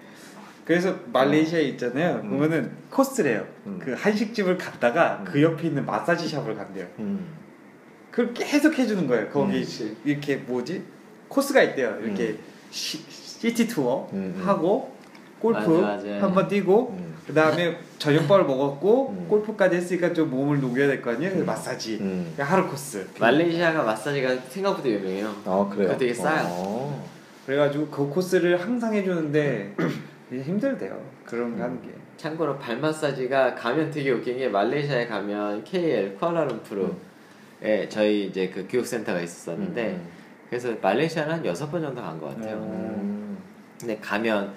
그래서 말레이시아에 있잖아요. 음. 보면은 코스래요. 음. 그 한식집을 갔다가 음. 그 옆에 있는 마사지 샵을 간대요. 음, 그걸 계속 해주는 거예요. 거기 음. 이렇게 뭐지 코스가 있대요. 이렇게 시, 티 투어 음, 음. 하고 골프. 한번 뛰고 음, 그 다음에 저녁밥을 먹었고 음. 골프까지 했으니까 좀 몸을 녹여야 될 거 아니에요. 그래서 음. 마사지 음. 하루 코스. 말레이시아가 마사지가 생각보다 유명해요. 아 그래요. 그거 되게 싸요. 어. 그래가지고 그 코스를 항상 해주는데 이게 힘들대요. 그런 거 하는 게. 참고로 발 마사지가 가면 되게 웃긴 게 말레이시아에 가면 KL 쿠알라룸푸르에 저희 이제 그 교육센터가 있었었는데 음. 그래서 말레이시아는 한 여섯 번 정도 간 것 같아요. 음. 근데 가면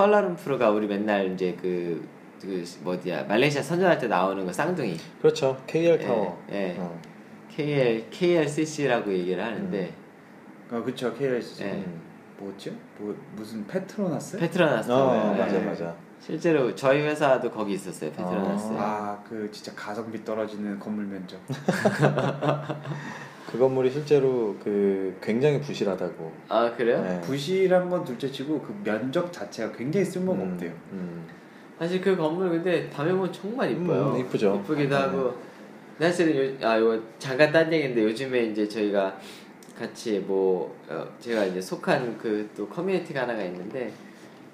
쿠알라룸푸르가 우리 맨날 이제 그, 그 뭐지야 말레이시아 선전할 때 나오는 거 쌍둥이 그렇죠. KL 타워. 예, 예. 어. KL KLCC라고 얘기를 하는데 어 그쵸 KLC. 네. 음. 뭐죠? 뭐 무슨 페트로나스? 페트로나스 어, 예. 맞아 네. 맞아. 실제로 저희 회사도 거기 있었어요 페트로나스. 아. 아그 진짜 가성비 떨어지는 건물 면적. 그 건물이 실제로 그 굉장히 부실하다고. 아 그래요? 네. 부실한 건 둘째치고 그 면적 자체가 굉장히 쓸모가 음, 없대요. 음. 사실 그 건물 근데 밤에 보면 정말 이뻐요. 음, 이쁘죠. 이쁘기도 네. 하고 사실은 요, 아 이거 잠깐 딴 얘기인데 요즘에 이제 저희가 같이 뭐 어, 제가 이제 속한 그 또 커뮤니티가 하나가 있는데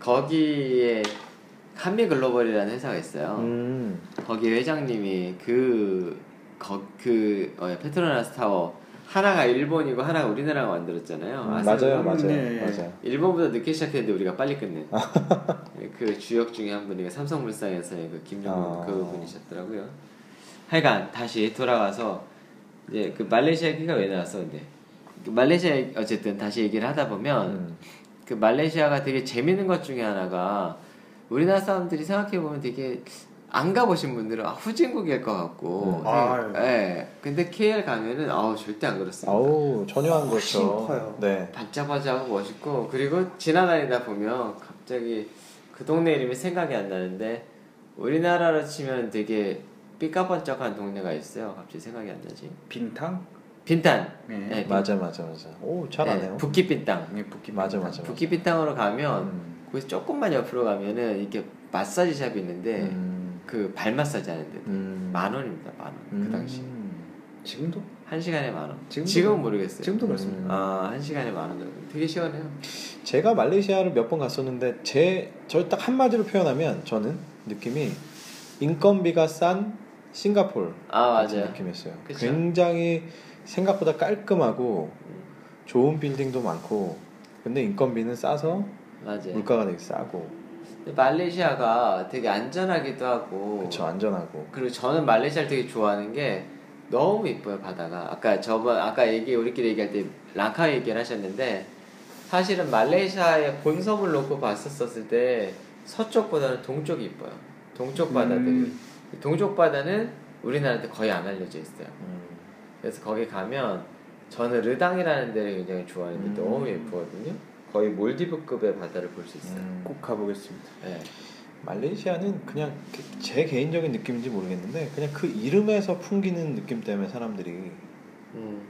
거기에 한미 글로벌이라는 회사가 있어요. 음. 거기 회장님이 그, 거, 그 어, 페트로나스 타워 하나가 일본이고 하나가 우리나라가 만들었잖아요. 음, 아세요? 맞아요, 맞아요, 네. 맞아요. 일본보다 늦게 시작했는데 우리가 빨리 끝낸. 그 주역 중에 한 분이 삼성물산에서의 그 김종국 아. 그 분이셨더라고요. 하여간 다시 돌아가서 이제 그 말레이시아 얘기가 왜 나왔어 근데 그 말레이시아 어쨌든 다시 얘기를 하다 보면 음. 그 말레이시아가 되게 재밌는 것 중에 하나가 우리나라 사람들이 생각해 보면 되게 안 가보신 분들은 아, 후진국일 것 같고, 음. 되게- 아유. 예. 근데 KL 가면은 아우 절대 안 그렇습니다. 아우 전혀 안 그렇죠. 커요. 네. 반짝반짝하고 멋있고 그리고 지나다니다 보면 갑자기 그 동네 이름이 생각이 안 나는데 우리나라로 치면 되게 삐까번쩍한 동네가 있어요. 갑자기 생각이 안 나지. 빙탕? 빈탄. 네. 네, 맞아 맞아 맞아. 오잘 아네요. 북기빈땅. 네, 북기 맞아 맞아. 맞아. 북기빈땅으로 가면 음. 거기서 조금만 옆으로 가면은 이렇게 마사지 샵이 있는데 음. 그 발 마사지 하는 데. 음. 만 원입니다. 만 원. 그 음. 당시. 지금도? 한 시간에 만 원. 지금도 지금은 모르겠어요. 지금도 음. 그렇습니다. 아, 한 시간에 만 원. 정도. 되게 시원해요. 제가 말레이시아를 몇 번 갔었는데 제 저 딱 한마디로 표현하면 저는 느낌이 인건비가 싼 싱가폴 아, 맞아요. 느낌이었어요. 그쵸. 굉장히 생각보다 깔끔하고 좋은 빌딩도 많고 근데 인건비는 싸서 맞아요. 물가가 되게 싸고 말레이시아가 되게 안전하기도 하고 그쵸 안전하고 그리고 저는 말레이시아를 되게 좋아하는 게 너무 이뻐요 바다가 아까 저번 아까 얘기 우리끼리 얘기할 때 랑카 얘기를 하셨는데 사실은 말레이시아의 본섬을 놓고 봤었을 때 서쪽보다는 동쪽이 이뻐요 동쪽 바다들이 음. 동쪽 바다는 우리나라한테 거의 안 알려져 있어요 음. 그래서 거기 가면 저는 르당이라는 데를 굉장히 좋아하는데 음. 너무 예쁘거든요 거의 몰디브급의 바다를 볼 수 있어요 음. 꼭 가보겠습니다. 네. 말레이시아는 그냥 그- 제 개인적인 느낌인지 모르겠는데 그냥 그 이름에서 풍기는 느낌 때문에 사람들이 음.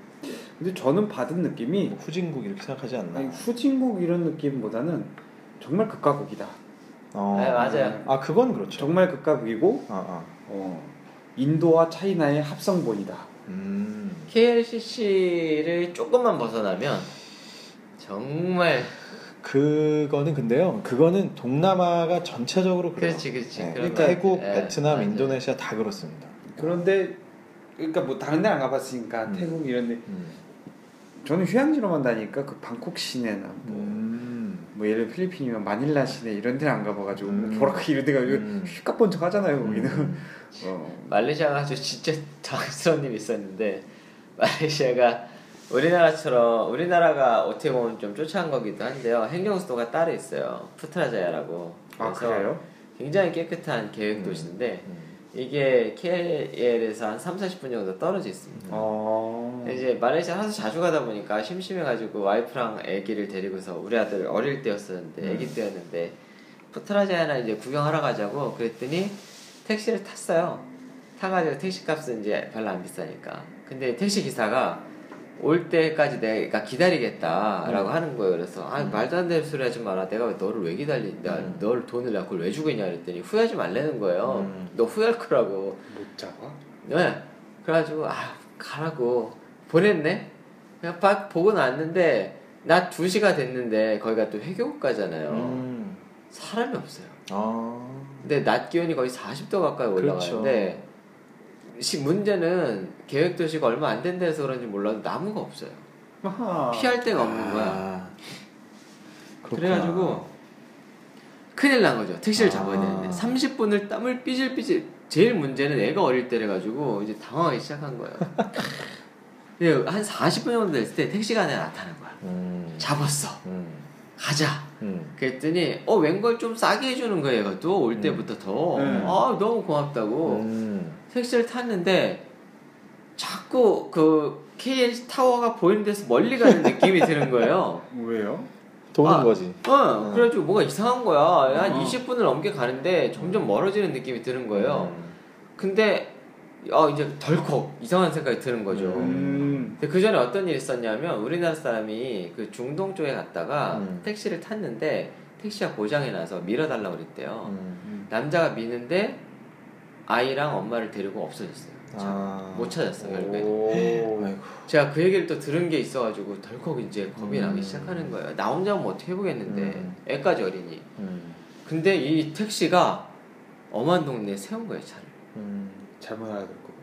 근데 저는 받은 느낌이 뭐 후진국 이렇게 생각하지 않나? 아니, 후진국 이런 느낌보다는 정말 극과 극이다. 어. 네, 맞아요. 아 그건 그렇죠. 정말 극과 극이고 아, 아. 어, 인도와 차이나의 합성본이다. 음. KLCC를 조금만 벗어나면 정말 그거는 근데요. 그거는 동남아가 전체적으로 그래요. 그렇지 그렇지. 네, 그러니까 거 태국. 예, 베트남, 맞아요. 인도네시아 다 그렇습니다. 그런데 그러니까 뭐 다른 데 안 가봤으니까 음. 태국 이런데 음. 저는 휴양지로만 다니까 그 방콕 시내나 뭐, 음. 뭐 예를 들어 필리핀이면 마닐라 시내 이런 데는 안 가봐가지고 음. 뭐 보라카 이런 데가 음. 휘값 번쩍 하잖아요 거기는. 음. 어. 말레이시아 가서 진짜 당스러운 일이 있었는데 말레이시아가 우리나라처럼 우리나라가 어떻게 보면 좀 쫓아간 거기도 한데요. 행정 수도가 따로 있어요. 푸트라자야라고. 아 그래요? 굉장히 깨끗한 계획 음. 도시인데 음. 이게 KL에서 한 3, 40분 정도 떨어져 있습니다. 어. 근데 이제 말레이시아 하도 자주 가다 보니까 심심해가지고 와이프랑 아기를 데리고서 우리 아들 어릴 때였었는데 음. 아기 때였는데 푸트라자야나 이제 구경하러 가자고 그랬더니 택시를 탔어요. 타가지고 택시 값은 이제 별로 안 비싸니까. 근데 택시 기사가 올 때까지 내가 기다리겠다라고 음. 하는 거예요. 그래서 아 음. 말도 안 되는 소리 하지 마라. 내가 왜 너를 왜 기다리? 내가 음. 너를 돈을 내가 그걸 왜 주고 있냐 그랬더니 후회하지 말라는 거예요. 음. 너 후회할 거라고. 못 잡아? 네. 그래가지고 아 가라고 보냈네. 그냥 딱 보고 나왔는데 낮 2시가 됐는데 거기가 또 회교국가잖아요. 음. 사람이 없어요. 아. 근데 낮 기온이 거의 40도 가까이 그렇죠. 올라가는데 시 문제는 계획 도시가 얼마 안 된 데서 그런지 몰라도 나무가 없어요. 아하. 피할 데가 없는 거야. 아. 그렇구나. 그래가지고 큰일 난 거죠. 택시를 아. 잡아야 되는데 30분을 땀을 삐질삐질. 제일 문제는 애가 어릴 때래 가지고 이제 당황하기 시작한 거예요. 한 40분 정도 됐을 때 택시가 하나 나타난 거야. 음. 잡았어. 음. 가자. 음. 그랬더니 어 웬걸 좀 싸게 해주는 거예요. 얘가 또올 음. 때부터 더. 음. 아 너무 고맙다고. 음. 택시를 탔는데 자꾸 그 KL 타워가 보이는 데서 멀리 가는 느낌이 드는 거예요. 왜요? 도는 아, 거지. 어, 음. 그래가지고 뭐가 이상한 거야. 한 어. 20분을 넘게 가는데 점점 멀어지는 느낌이 드는 거예요. 음. 근데 어, 이제 덜컥 이상한 생각이 드는 거죠. 음. 근데 그 전에 어떤 일이 있었냐면 우리나라 사람이 그 중동 쪽에 갔다가 음. 택시를 tas는데 택시가 고장이 나서 밀어달라고 그랬대요. 음. 남자가 미는데 아이랑 엄마를 데리고 없어졌어요. 아. 못 찾았어 결국에. 제가 그 얘기를 또 들은 게 있어가지고 덜컥 이제 겁이 음. 나기 시작하는 거예요. 나 혼자면 어떻게 해보겠는데 음. 애까지 어리니. 음. 근데 이 택시가 엄한 동네에 세운 거예요 차를. 음. 잘못 알아듣고.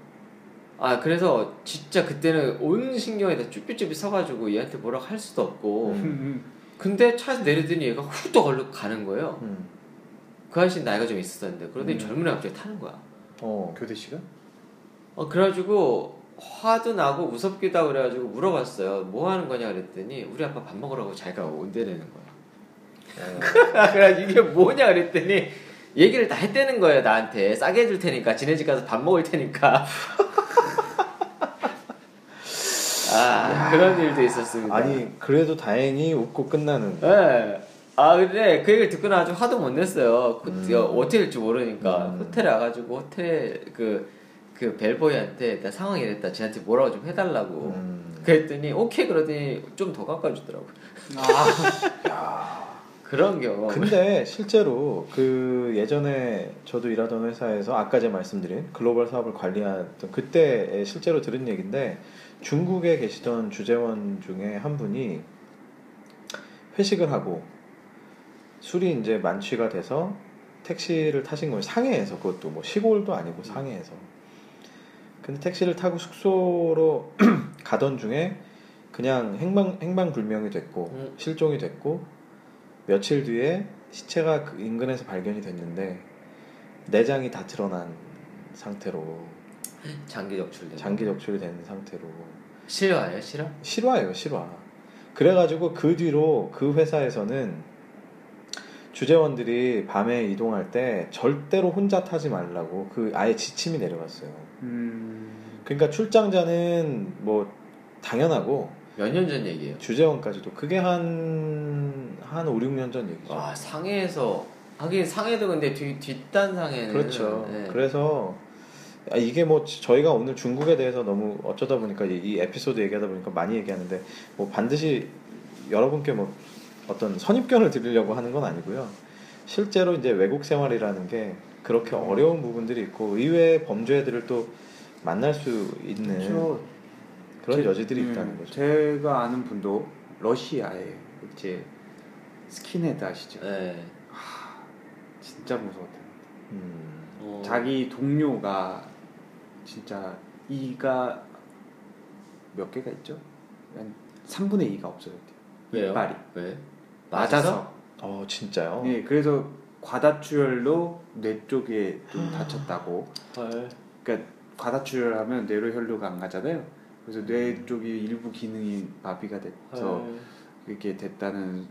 아 그래서 진짜 그때는 온 신경에다 쭈삣쭈삣 서가지고 얘한테 뭐라고 할 수도 없고. 음. 근데 차에서 내리더니 얘가 후딱 얼른 가는 거예요. 음. 그 아저씨 나이가 좀 있었는데 그러더니 음. 젊은 애가 갑자기 타는 거야. 어. 교대 시간? 어 그래가지고 화도 나고 무섭기도 하고 그래가지고 물어봤어요. 뭐 하는 거냐 그랬더니 우리 아빠 밥 먹으라고 자기가 온대라는 거야. 어. 그래가지고 이게 뭐냐 그랬더니 얘기를 다 했다는 거예요 나한테 싸게 해줄 테니까 지네 집 가서 밥 먹을 테니까 아 그런 일도 있었습니다 아니 그래도 다행히 웃고 끝나는. 예. 아 근데 그 얘기를 듣고 나서 화도 못 냈어요 그, 음. 어, 어떻게 될지 모르니까 음. 호텔에 와가지고 호텔 그, 그 벨보이한테 나 상황 이랬다 쟤한테 뭐라고 좀 해달라고 음. 그랬더니 오케이 그러더니 좀 더 깎아주더라고 아. 야. 그런 경우 근데 실제로 그 예전에 저도 일하던 회사에서 아까 제가 말씀드린 글로벌 사업을 관리하던 그때 실제로 들은 얘기인데 중국에 계시던 주재원 중에 한 분이 회식을 하고 술이 이제 만취가 돼서 택시를 타신 거예요. 상해에서 그것도 뭐 시골도 아니고 상해에서. 근데 택시를 타고 숙소로 가던 중에 그냥 행방 행방불명이 됐고 음. 실종이 됐고 며칠 뒤에 시체가 그 인근에서 발견이 됐는데 내장이 다 드러난 상태로 장기 적출된 장기 적출이 된 상태로 실화예요 실화? 실화예요 실화. 그래가지고 그 뒤로 그 회사에서는 주재원들이 밤에 이동할 때 절대로 혼자 타지 말라고 그 아예 지침이 내려갔어요. 음. 그러니까 출장자는 뭐 당연하고 몇 년 전 얘기예요 주재원까지도 그게 한, 한 5, 6년 전 얘기죠. 와 상해에서 하긴 상해도 근데 뒤, 뒷단 상해는 그렇죠. 네. 그래서 아, 이게 뭐 저희가 오늘 중국에 대해서 너무 어쩌다 보니까 이, 이 에피소드 얘기하다 보니까 많이 얘기하는데 뭐 반드시 여러분께 뭐 어떤 선입견을 드리려고 하는 건 아니고요. 실제로 이제 외국 생활이라는 게 그렇게 어려운 부분들이 있고 의외의 범죄들을 또 만날 수 있는 저- 그런 제- 여지들이 음, 있다는 거죠. 제가 아는 분도 러시아에 이제 skinhead 아시죠? 네. 진짜 무서웠대요. 음, 어. 자기 동료가 진짜 이가 몇 개가 있죠? 한 3분의 2가 없어졌대요. 왜요? 이빨이 왜? 맞아서. 어 진짜요? 네, 그래서 과다출혈로 뇌 쪽에 좀 다쳤다고. 헐. 그러니까 과다출혈하면 뇌로 혈류가 안 가잖아요. 그래서 뇌 쪽이 일부 기능이 마비가 돼서 헐. 이렇게 됐다는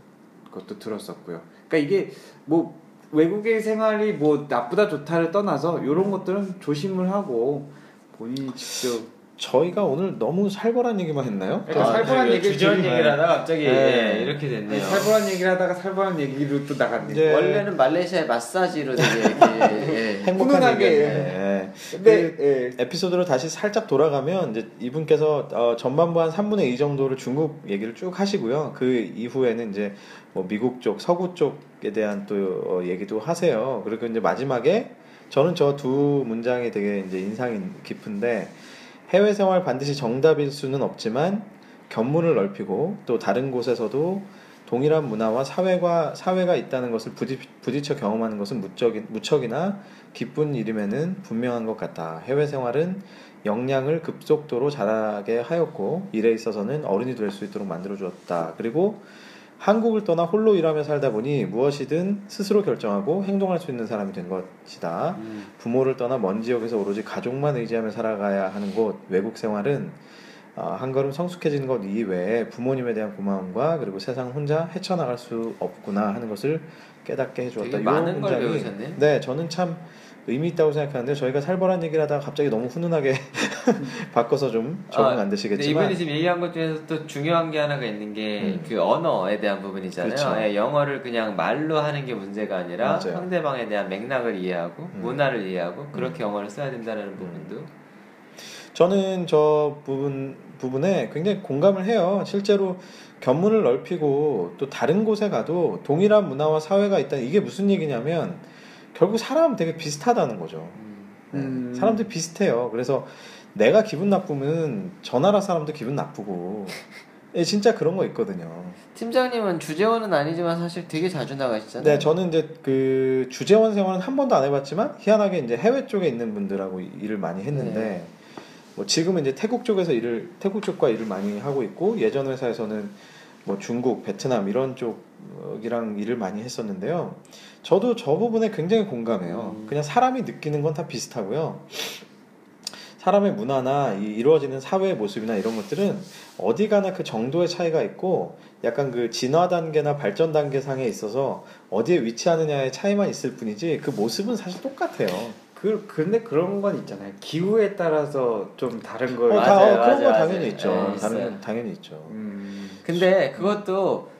것도 들었었고요. 그러니까 이게 뭐 외국의 생활이 뭐 나쁘다 좋다를 떠나서 이런 것들은 조심을 하고 본인이 직접 저희가 오늘 너무 살벌한 얘기만 했나요? 그러니까 살벌한 되게 얘기를 주저한 얘기를 하다가 갑자기 네. 예, 이렇게 됐네요. 살벌한 얘기를 하다가 살벌한 얘기로 또 나갔네. 이제- 원래는 말레이시아의 마사지로 되게 이렇게 예. 행복한 훈훈하게. 얘기였네. 근데 예. 에피소드로 다시 살짝 돌아가면 이제 이분께서 어, 전반부 한 3분의 2 정도를 중국 얘기를 쭉 하시고요. 그 이후에는 이제 뭐 미국 쪽, 서구 쪽에 대한 또 어, 얘기도 하세요. 그리고 이제 마지막에 저는 저 두 문장이 되게 이제 인상이 깊은데 해외 생활 반드시 정답일 수는 없지만 견문을 넓히고 또 다른 곳에서도 동일한 문화와 사회가 사회가 있다는 것을 부딪, 부딪혀 경험하는 것은 무척이, 무척이나 기쁜 일임에는 분명한 것 같다. 해외 생활은 역량을 급속도로 자라게 하였고 일에 있어서는 어른이 될 수 있도록 만들어 주었다. 그리고 한국을 떠나 홀로 일하며 살다 보니 무엇이든 스스로 결정하고 행동할 수 있는 사람이 된 것이다. 음. 부모를 떠나 먼 지역에서 오로지 가족만 의지하며 살아가야 하는 곳 외국 생활은 어, 한 걸음 성숙해지는 것 이외에 부모님에 대한 고마움과 그리고 세상 혼자 헤쳐나갈 수 없구나 하는 것을 깨닫게 해주었다. 되게 많은 걸 배우셨네. 네, 저는 참 의미 있다고 생각하는데 저희가 살벌한 얘기를 하다가 갑자기 너무 훈훈하게 바꿔서 좀 적응 아, 안 되시겠지만 이분이 지금 얘기한 것 중에서 또 중요한 게 하나가 있는 게 음. 그 언어에 대한 부분이잖아요. 그렇죠. 예, 영어를 그냥 말로 하는 게 문제가 아니라 맞아요. 상대방에 대한 맥락을 이해하고 음. 문화를 이해하고 그렇게 영어를 써야 된다는 부분도 저는 저 부분 부분에 굉장히 공감을 해요. 실제로 견문을 넓히고 또 다른 곳에 가도 동일한 문화와 사회가 있다. 이게 무슨 얘기냐면 결국 사람은 되게 비슷하다는 거죠. 네. 음. 사람들 비슷해요. 그래서 내가 기분 나쁘면 저 나라 사람도 기분 나쁘고 예, 진짜 그런 거 있거든요. 팀장님은 주재원은 아니지만 사실 되게 자주 나가시잖아요. 네, 저는 이제 그 주재원 생활은 한 번도 안 해봤지만 희한하게 이제 해외 쪽에 있는 분들하고 일을 많이 했는데 네. 뭐 지금은 이제 태국 쪽에서 일을 태국 쪽과 일을 많이 하고 있고 예전 회사에서는 뭐 중국, 베트남 이런 쪽이랑 일을 많이 했었는데요. 저도 저 부분에 굉장히 공감해요. 음. 그냥 사람이 느끼는 건 다 비슷하고요. 사람의 문화나 이 이루어지는 사회의 모습이나 이런 것들은 어디 가나 그 정도의 차이가 있고 약간 그 진화 단계나 발전 단계 상에 있어서 어디에 위치하느냐의 차이만 있을 뿐이지 그 모습은 사실 똑같아요. 그 근데 그런 건 있잖아요. 기후에 따라서 좀 다른 걸 어, 맞아요, 다, 어, 그런 맞아요, 거 맞아요. 당연히 있죠. 네. 건 당연히 있죠. 음. 근데 그것도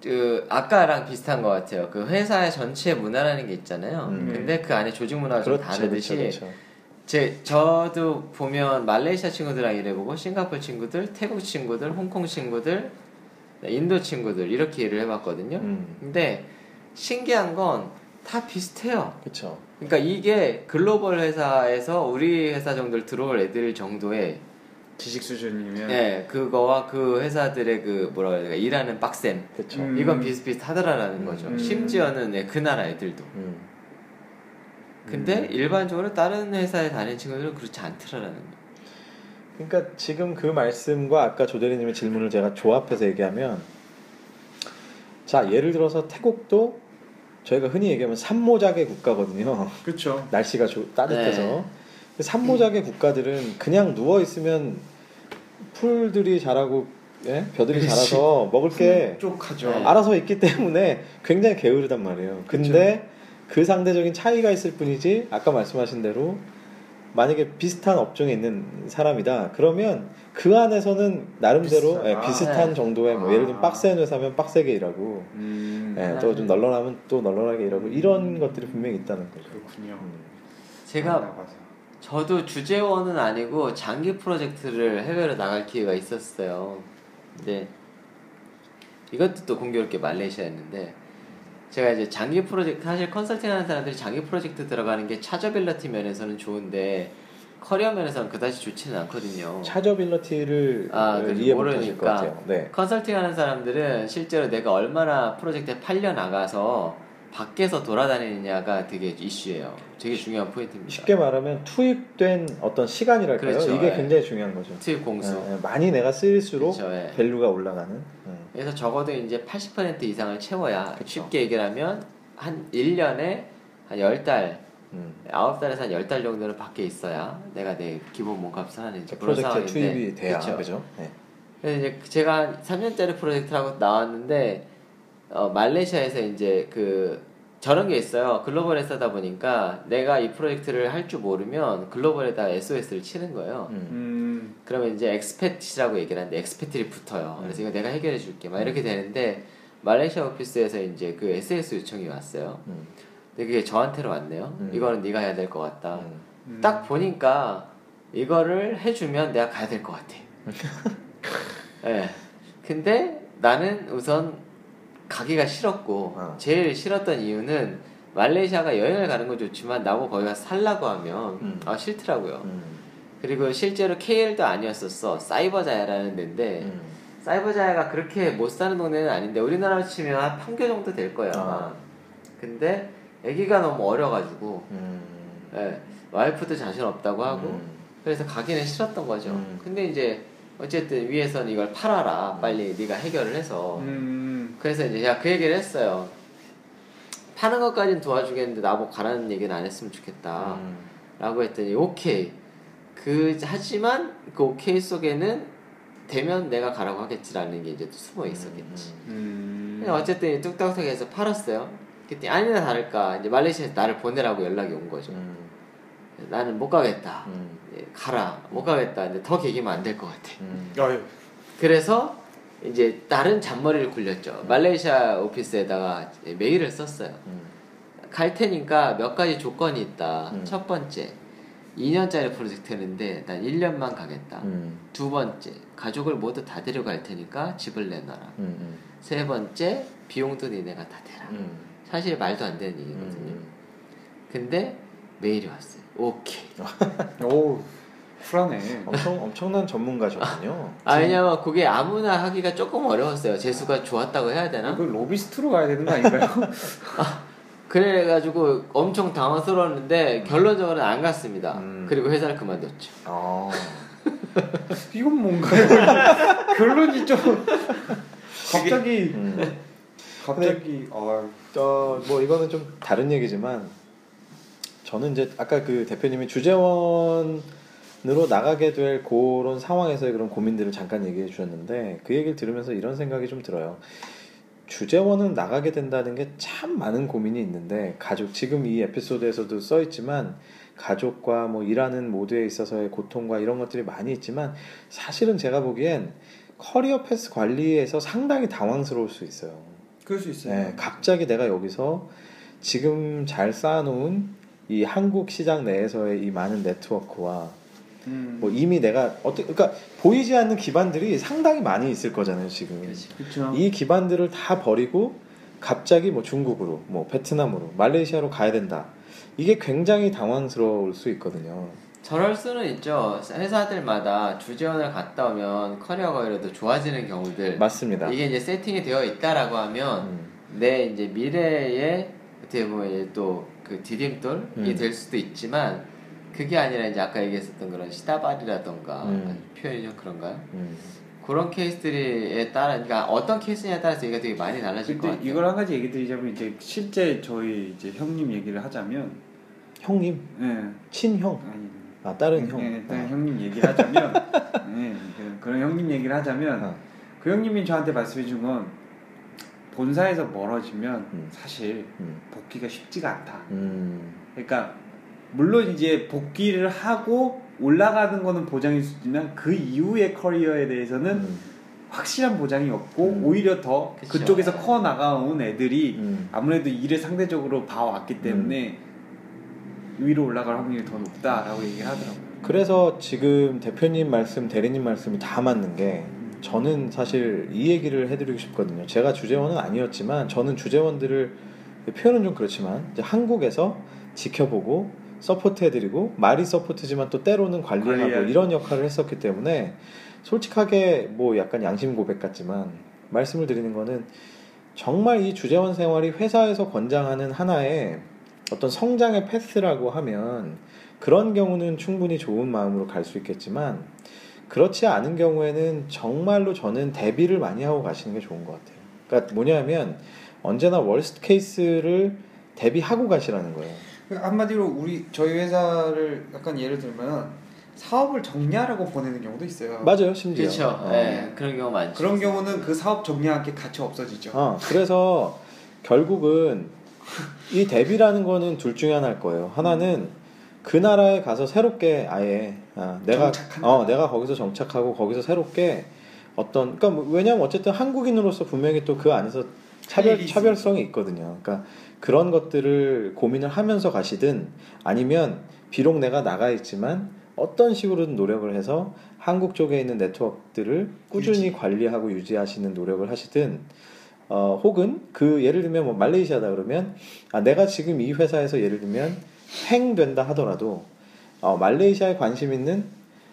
그 아까랑 비슷한 것 같아요. 그 회사의 전체 문화라는 게 있잖아요. 음. 근데 그 안에 조직 문화가 좀 다르듯이 그렇죠. 제 저도 보면 말레이시아 친구들이랑 일해보고 싱가포르 친구들, 태국 친구들, 홍콩 친구들, 네, 인도 친구들 이렇게 일을 해봤거든요. 음, 근데 신기한 건 다 비슷해요. 그렇죠. 그러니까 이게 글로벌 회사에서 우리 회사 정도를 들어올 애들 정도의 지식 수준이면 예 그거와 그 회사들의 그 뭐라 그래야 될까 일하는 빡셈 그렇죠. 음. 이건 비슷비슷하다라는 거죠. 음. 심지어는 예, 그 나라 애들도. 음. 근데 음. 일반적으로 다른 회사에 다니는 친구들은 그렇지 않더라라는 거. 그러니까 지금 그 말씀과 아까 조대리님의 질문을 제가 조합해서 얘기하면 자 예를 들어서 태국도 저희가 흔히 얘기하면 산모작의 국가거든요. 그렇죠. 날씨가 조- 따뜻해서 네. 그 산모작의 국가들은 그냥 누워 있으면 풀들이 자라고 예? 벼들이 그렇지. 자라서 먹을 게 쪽하죠. 네. 알아서 있기 때문에 굉장히 게으르단 말이에요. 근데 그 상대적인 차이가 있을 뿐이지 아까 말씀하신 대로 만약에 비슷한 업종에 있는 사람이다 그러면 그 안에서는 나름대로. 예, 비슷한 네. 정도의 뭐 아. 예를 들면 빡센 회사면 빡세게 일하고 음, 예, 또좀 널널하면 또 널널하게 일하고 이런 것들이 분명히 있다는 거죠. 그렇군요. 음. 제가. 저도 주재원은 아니고 장기 프로젝트를 해외로 나갈 기회가 있었어요. 근데 이것도 또 공교롭게 말레이시아였는데 제가 이제 장기 프로젝트 사실 컨설팅하는 사람들이 장기 프로젝트 들어가는 게 차저빌러티 면에서는 좋은데 커리어 면에서는 그다지 좋지는 않거든요. 차저빌러티를 아, 이해 못하실 것. 같아요. 네. 컨설팅하는 사람들은 실제로 내가 얼마나 프로젝트에 팔려 나가서 밖에서 돌아다니느냐가 되게 이슈예요. 되게 중요한 포인트입니다. 쉽게 말하면 투입된 어떤 시간이랄까요? 그렇죠, 이게 예. 굉장히 중요한 거죠. 투입 공수. 예, 예, 많이 내가 쓸수록 그렇죠, 예. value가 올라가는. 예. 그래서 적어도 이제 80% 이상을 채워야 그쵸. 쉽게 얘기를 하면 한 1년에 한 10달, 음. 9달에서 한 10달 정도는 밖에 있어야 내가 내 기본 몸값을 하는 이제 그런 프로젝트에 상황인데 투입이 돼야 그쵸. 그죠? 예. 그래서 이제 제가 3년짜리 프로젝트라고 나왔는데 어, 말레이시아에서 이제 그 저런 게 있어요. 글로벌 회사다 보니까 내가 이 프로젝트를 할 줄 모르면 글로벌에다 SOS를 치는 거예요. 음. 음, 그러면 이제 expat이라고 얘기를 하는데 expat을 붙어요. 음. 그래서 이거 내가 해결해 줄게. 막 이렇게 되는데 말레이시아 office에서 이제 그 SOS 요청이 왔어요. 음. 근데 그게 저한테로 왔네요. 음. 이거는 네가 해야 될 것 같다. 음. 음. 딱 보니까 이거를 해주면 내가 가야 될 것 같아. 예. 근데 나는 우선 가기가 싫었고 어. 제일 싫었던 이유는 말레이시아가 여행을 가는 건 좋지만 나보고 거기 가서 살라고 하면 음. 아 싫더라고요. 음. 그리고 실제로 KL도 아니었었어. 사이버자야라는 데인데 음. 사이버자야가 그렇게 못 사는 동네는 아닌데 우리나라로 치면 한 판교 정도 될. 아마. 아. 근데 아기가 너무 어려가지고 음. 예, 와이프도 자신 없다고 하고 음. 그래서 가기는 싫었던 거죠. 음. 근데 이제 어쨌든 위에서는 이걸 팔아라. 음. 빨리 네가 해결을 해서. 음, 그래서 이제 제가 그 얘기를 했어요. 파는 것까진 도와주겠는데 나보고 가라는 얘기는 안 했으면 좋겠다. 음. 라고 했더니 오케이. 그 하지만 그 오케이 속에는 되면 내가 가라고 하겠지라는 게 이제 또 숨어 있었겠지. 음. 어쨌든 뚝딱하게 해서 팔았어요. 그때 아니나 다를까 이제 말레이시아에서 나를 보내라고 연락이 온 거죠. 음. 나는 못 가겠다. 음. 예, 가라. 못 가겠다. 근데 더 개기면 안 될 것 같아. 음. 아유, 그래서 이제 다른 잔머리를 굴렸죠. 말레이시아 오피스에다가 메일을 썼어요. 음. 갈 테니까 몇 가지 조건이 있다. 음. 첫 번째, 2년짜리 프로젝트였는데 난 1년만 가겠다. 음. 두 번째, 가족을 모두 다 데려갈 테니까 집을 내놔라. 음. 음. 세 번째, 비용도 니네가 다 대라. 음. 사실 말도 안 되는 얘기거든요. 음. 근데 메일이 왔어요. 오케이. 오, 쿨하네. 엄청 엄청난 전문가셨군요. 아, 왜냐면 그게 아무나 하기가 조금 어려웠어요. 재수가 좋았다고 해야 되나? 이거 로비스트로 가야 되는 거 아닌가요? 그래가지고 엄청 당황스러웠는데 결론적으로는 안 갔습니다. 음. 그리고 회사를 그만뒀죠. 아. 이건 뭔가요? 결론이 좀 갑자기 음. 갑자기 아, 저뭐 이거는 좀 다른 얘기지만 저는 이제 아까 그 대표님이 주재원으로 나가게 될 그런 상황에서의 그런 고민들을 잠깐 얘기해 주셨는데 그 얘기를 들으면서 이런 생각이 좀 들어요. 주재원은 나가게 된다는 게 참 많은 고민이 있는데 가족 지금 이 에피소드에서도 써 있지만 가족과 뭐 일하는 모두에 있어서의 고통과 이런 것들이 많이 있지만 사실은 제가 보기엔 커리어 패스 관리에서 상당히 당황스러울 수 있어요. 그럴 수 있어요. 네, 갑자기 내가 여기서 지금 잘 쌓아놓은 이 한국 시장 내에서의 이 많은 네트워크와 음, 뭐 이미 내가 어떻게 그러니까 보이지 않는 기반들이 상당히 많이 있을 거잖아요 지금 그렇죠. 이 기반들을 다 버리고 갑자기 뭐 중국으로 뭐 베트남으로 말레이시아로 가야 된다 이게 굉장히 당황스러울 수 있거든요 저럴 수는 있죠. 회사들마다 주재원을 갔다 오면 커리어가 오히려 좋아지는 경우들. 맞습니다 이게 이제 세팅이 되어 있다라고 하면 음, 내 이제 미래에 어떻게 보면 또 그 디딤돌이 음. 될 수도 있지만 그게 아니라 이제 아까 얘기했었던 그런 시다발이라던가 음. 표현이 좀 그런가요? 음, 그런 케이스들에 따라 그러니까 어떤 케이스냐에 따라서 얘기가 되게 많이 달라질 것 같아요. 이걸 한 가지 얘기 드리자면 이제 실제 저희 이제 형님 얘기를 하자면 형님 예 친형 아니 아 다른 형 예, 일단 어. 형님 얘기를 하자면 예, 그- 그런 형님 얘기를 하자면 어. 그 형님이 저한테 말씀해 준건 본사에서 멀어지면 음. 사실 음, 복귀가 쉽지가 않다. 음, 그러니까 물론 이제 복귀를 하고 올라가는 거는 보장일 수 있지만 그 이후의 커리어에 대해서는 음, 확실한 보장이 없고 음. 오히려 더 그쵸. 그쪽에서 커 나가온 애들이 음. 아무래도 일을 상대적으로 봐왔기 때문에 위로 올라갈 확률이 더 높다라고 얘기를 하더라고요. 그래서 지금 대표님 말씀, 대리님 말씀이 다 맞는 게 저는 사실 이 얘기를 해드리고 싶거든요. 제가 주재원은 아니었지만 저는 주재원들을 표현은 좀 그렇지만 한국에서 지켜보고 서포트해드리고 말이 서포트지만 또 때로는 관리하고 관리하고. 이런 역할을 했었기 때문에 솔직하게 뭐 약간 양심 고백 같지만 말씀을 드리는 거는 정말 이 주재원 생활이 회사에서 권장하는 하나의 어떤 성장의 패스라고 하면 그런 경우는 충분히 좋은 마음으로 갈 수 있겠지만 그렇지 않은 경우에는 정말로 저는 대비를 많이 하고 가시는 게 좋은 것 같아요. 그러니까 뭐냐면 언제나 월스트 케이스를 대비하고 가시라는 거예요. 그 한마디로 우리 저희 회사를 약간 예를 들면 사업을 정리하라고 보내는 경우도 있어요. 맞아요, 심지어. 그렇죠. 어. 네, 그런 경우 많죠. 그런 경우는 그 사업 정리한 게 같이 없어지죠. 어, 그래서 결국은 이 대비라는 거는 둘 중에 하나일 거예요. 하나는 그 나라에 가서 새롭게 아예 아, 내가 정착한다. 어 내가 거기서 정착하고 거기서 새롭게 어떤 그러니까 뭐 왜냐하면 어쨌든 한국인으로서 분명히 또 그 안에서 차별 차별성이 있거든요. 그러니까 그런 것들을 고민을 하면서 가시든 아니면 비록 내가 나가 있지만 어떤 식으로든 노력을 해서 한국 쪽에 있는 네트워크들을 꾸준히 유지. 관리하고 유지하시는 노력을 하시든 어, 혹은 그 예를 들면 뭐 말레이시아다 그러면 아, 내가 지금 이 회사에서 예를 들면 횡된다 하더라도 어, 말레이시아에 관심 있는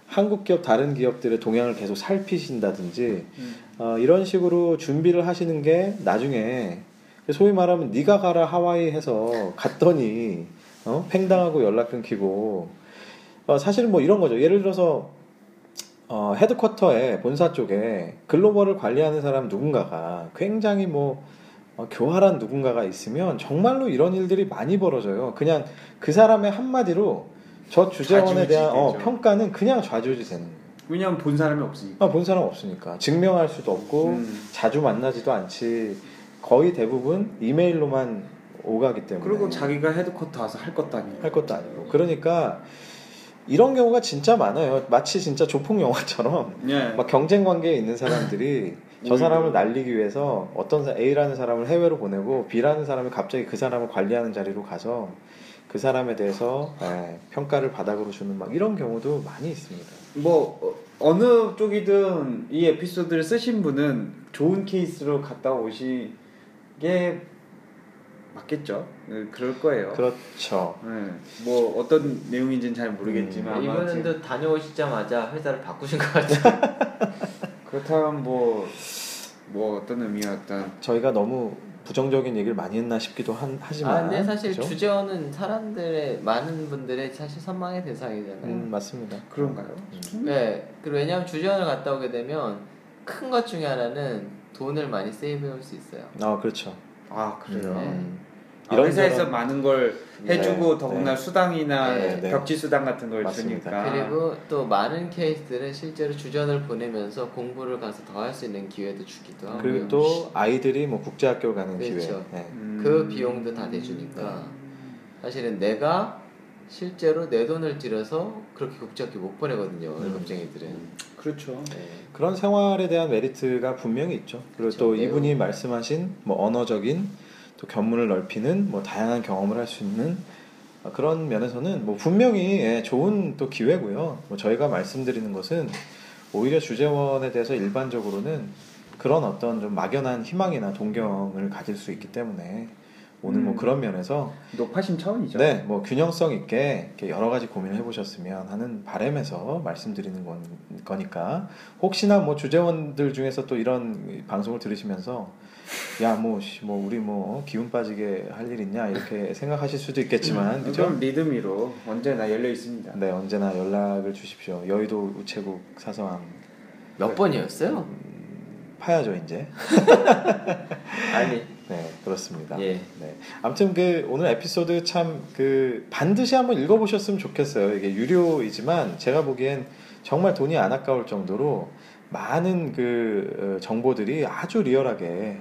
한국 기업 다른 기업들의 동향을 계속 살피신다든지 음. 어, 이런 식으로 준비를 하시는 게 나중에 소위 말하면 네가 가라 하와이 해서 갔더니 어? 팽당하고 연락 끊기고 어, 사실은 뭐 이런 거죠. 예를 들어서 어, 헤드쿼터에 본사 쪽에 글로벌을 관리하는 사람 누군가가 굉장히 뭐 어, 교활한 누군가가 있으면 정말로 이런 일들이 많이 벌어져요. 그냥 그 사람의 한마디로 저 주재원에 대한 어. 평가는 그냥 좌지우지 되는 거예요. 왜냐하면 본 사람이 없으니까. 아, 본 사람 없으니까 증명할 수도 없고 음. 자주 만나지도 않지 거의 대부분 이메일로만 오가기 때문에 그리고 자기가 헤드쿼터 와서 할 것도 아니고. 할 것도 아니고 그러니까 이런 경우가 진짜 많아요 마치 진짜 조폭 영화처럼 예. 막 경쟁 관계에 있는 사람들이 저. 사람을 날리기 위해서 어떤 사- A라는 사람을 해외로 보내고 B라는 사람이 갑자기 그 사람을 관리하는 자리로 가서 그 사람에 대해서 예, 평가를 바닥으로 주는 막 이런 경우도 많이 있습니다. 뭐 어, 어느 쪽이든 이 에피소드를 쓰신 분은 좋은 케이스로 갔다 오시게 맞겠죠. 네, 그럴 거예요. 그렇죠. 네, 뭐 어떤 내용인지는 잘 모르겠지만 아마 지금 이분도 다녀오시자마자 회사를 바꾸신 것 같아요. 그렇다면 뭐, 뭐 어떤 의미였던 저희가 너무 부정적인 얘기를 많이 했나 싶기도 한, 하지만 아, 근데 사실 그죠? 주재원은 사람들의 많은 분들의 사실 선망의 대상이잖아요. 음, 맞습니다. 그런가요? 네, 그리고 왜냐하면 주재원을 갔다 오게 되면 큰 것 중에 하나는 돈을 많이 세이브해올 수 있어요. 아 그렇죠. 아 그래요. 음. 아, 이런 회사에서 저런- 많은 걸 해주고 네, 더구나 네. 수당이나 네, 네. 벽지 수당 같은 걸 맞습니다. 주니까 그리고 또 많은 케이스들은 실제로 주전을 보내면서 공부를 가서 더 할 수 있는 기회도 주기도 하고요. 그리고 또 아이들이 뭐 국제학교 가는 그렇죠. 기회. 네. 음. 그 비용도 다 대주니까 사실은 내가 실제로 내 돈을 들여서 그렇게 국제학교 못 보내거든요. 음. 월급쟁이들은. 그렇죠. 네. 그런 생활에 대한 메리트가 분명히 있죠. 그리고 그렇죠. 또. 이분이 말씀하신 뭐 언어적인 또 견문을 넓히는 뭐 다양한 경험을 할 수 있는 어, 그런 면에서는 뭐 분명히 예, 좋은 또 기회고요. 뭐 저희가 말씀드리는 것은 오히려 주재원에 대해서 일반적으로는 그런 어떤 좀 막연한 희망이나 동경을 가질 수 있기 때문에 오늘 뭐 음. 그런 면에서 높아심 차원이죠. 네, 뭐 균형성 있게 이렇게 여러 가지 고민을 해보셨으면 하는 바람에서 말씀드리는 건, 거니까 혹시나 뭐 주재원들 중에서 또 이런 방송을 들으시면서 야뭐 뭐 우리 뭐 기운 빠지게 할 일 있냐 이렇게 생각하실 수도 있겠지만 그죠? 그럼 리드미로 언제나 열려 있습니다. 네 언제나 연락을 주십시오. 여의도 우체국 사서함 몇 번이었어요? 파야죠 이제. 아니. 네 그렇습니다. 예. 네. 아무튼 그 오늘 에피소드 참 그 반드시 한번 읽어보셨으면 좋겠어요. 이게 유료이지만 제가 보기엔 정말 돈이 안 아까울 정도로 많은 그 어, 정보들이 아주 리얼하게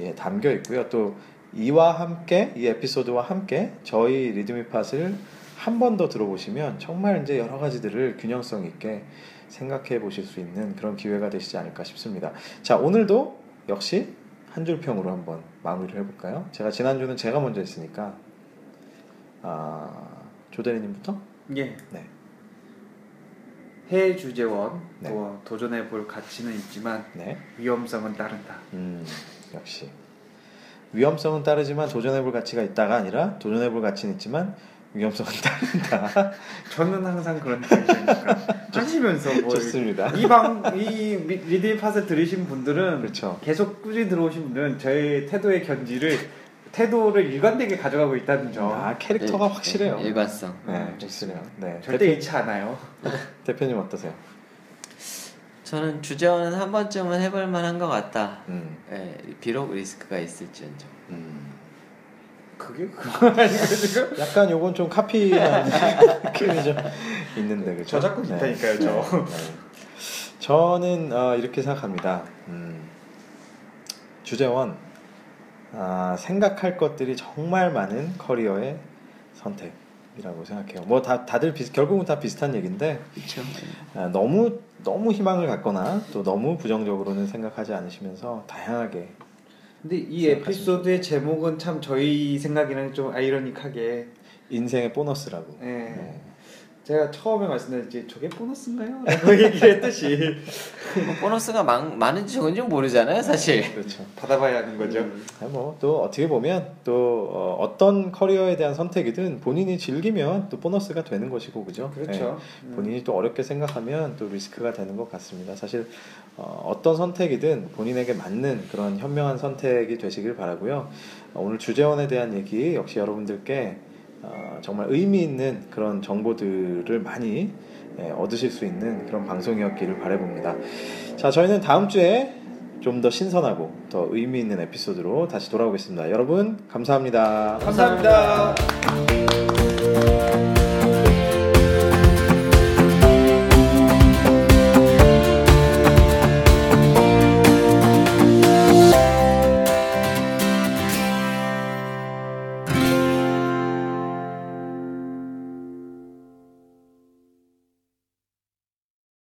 예, 담겨 있고요. 또 이와 함께 이 에피소드와 함께 저희 리드미팟을 한 번 더 들어보시면 정말 이제 여러 가지들을 균형성 있게 생각해 보실 수 있는 그런 기회가 되시지 않을까 싶습니다. 자, 오늘도 역시 한 줄 평으로 한번 마무리를 해볼까요? 제가 지난주는 제가 먼저 했으니까 아, 조대리님부터 예. 네. 해외 주재원 네. 또 도전해 볼 가치는 있지만 네. 위험성은 따른다. 음, 역시 위험성은 따르지만 도전해 볼 가치가 있다가 아니라 도전해 볼 가치는 있지만 위험성은 따른다. 저는 항상 그런 타입이니까 하시면서 뭐 좋습니다. 이방이 리드 팟을 들으신 분들은 그렇죠. 계속 꾸준히 들어오신 분들은 저의 태도의 견지를 태도를 일관되게 가져가고 있다는 점 아 캐릭터가 확실해요. 일, 관성 네, 음, 확실해요. 네. 절대 대표, 잃지 않아요. 대표님 어떠세요? 저는 주재원은 한 번쯤은 해볼 만한 것 같다. 음, 예, 비록 리스크가 있을지언정. 음. 그게 그거 아니고 지금 약간 요건 좀 카피한 느낌이 좀 있는데 그죠? 저작권 있다니까요, 저. 네. 저는 어, 이렇게 생각합니다. 음, 주재원 아, 생각할 것들이 정말 많은 커리어의 선택이라고 생각해요. 뭐 다 다들 비슷, 결국은 다 비슷한 얘기인데 그렇죠. 아, 너무 너무 희망을 갖거나 또 너무 부정적으로는 생각하지 않으시면서 다양하게 근데 이 에피소드의 제목은 참 저희 생각이랑 좀 아이러니하게 인생의 보너스라고. 예. 네. 제가 처음에 말씀드렸지 저게 보너스인가요? 라고 얘기했듯이 뭐 보너스가 많, 많은지 적은지 모르잖아요, 사실. 그렇죠. 받아봐야 하는 거죠. 뭐또 어떻게 보면 또 어, 어떤 커리어에 대한 선택이든 본인이 즐기면 또 보너스가 되는 것이고 그죠? 그렇죠. 네. 본인이 또 어렵게 생각하면 또 리스크가 되는 것 같습니다. 사실 어, 어떤 선택이든 본인에게 맞는 그런 현명한 선택이 되시길 바라고요. 어, 오늘 주재원에 대한 얘기 역시 여러분들께 어, 정말 의미 있는 그런 정보들을 많이 예, 얻으실 수 있는 그런 방송이었기를 바라봅니다. 자, 저희는 다음 주에 좀 더 신선하고 더 의미 있는 에피소드로 다시 돌아오겠습니다. 여러분, 감사합니다. 감사합니다.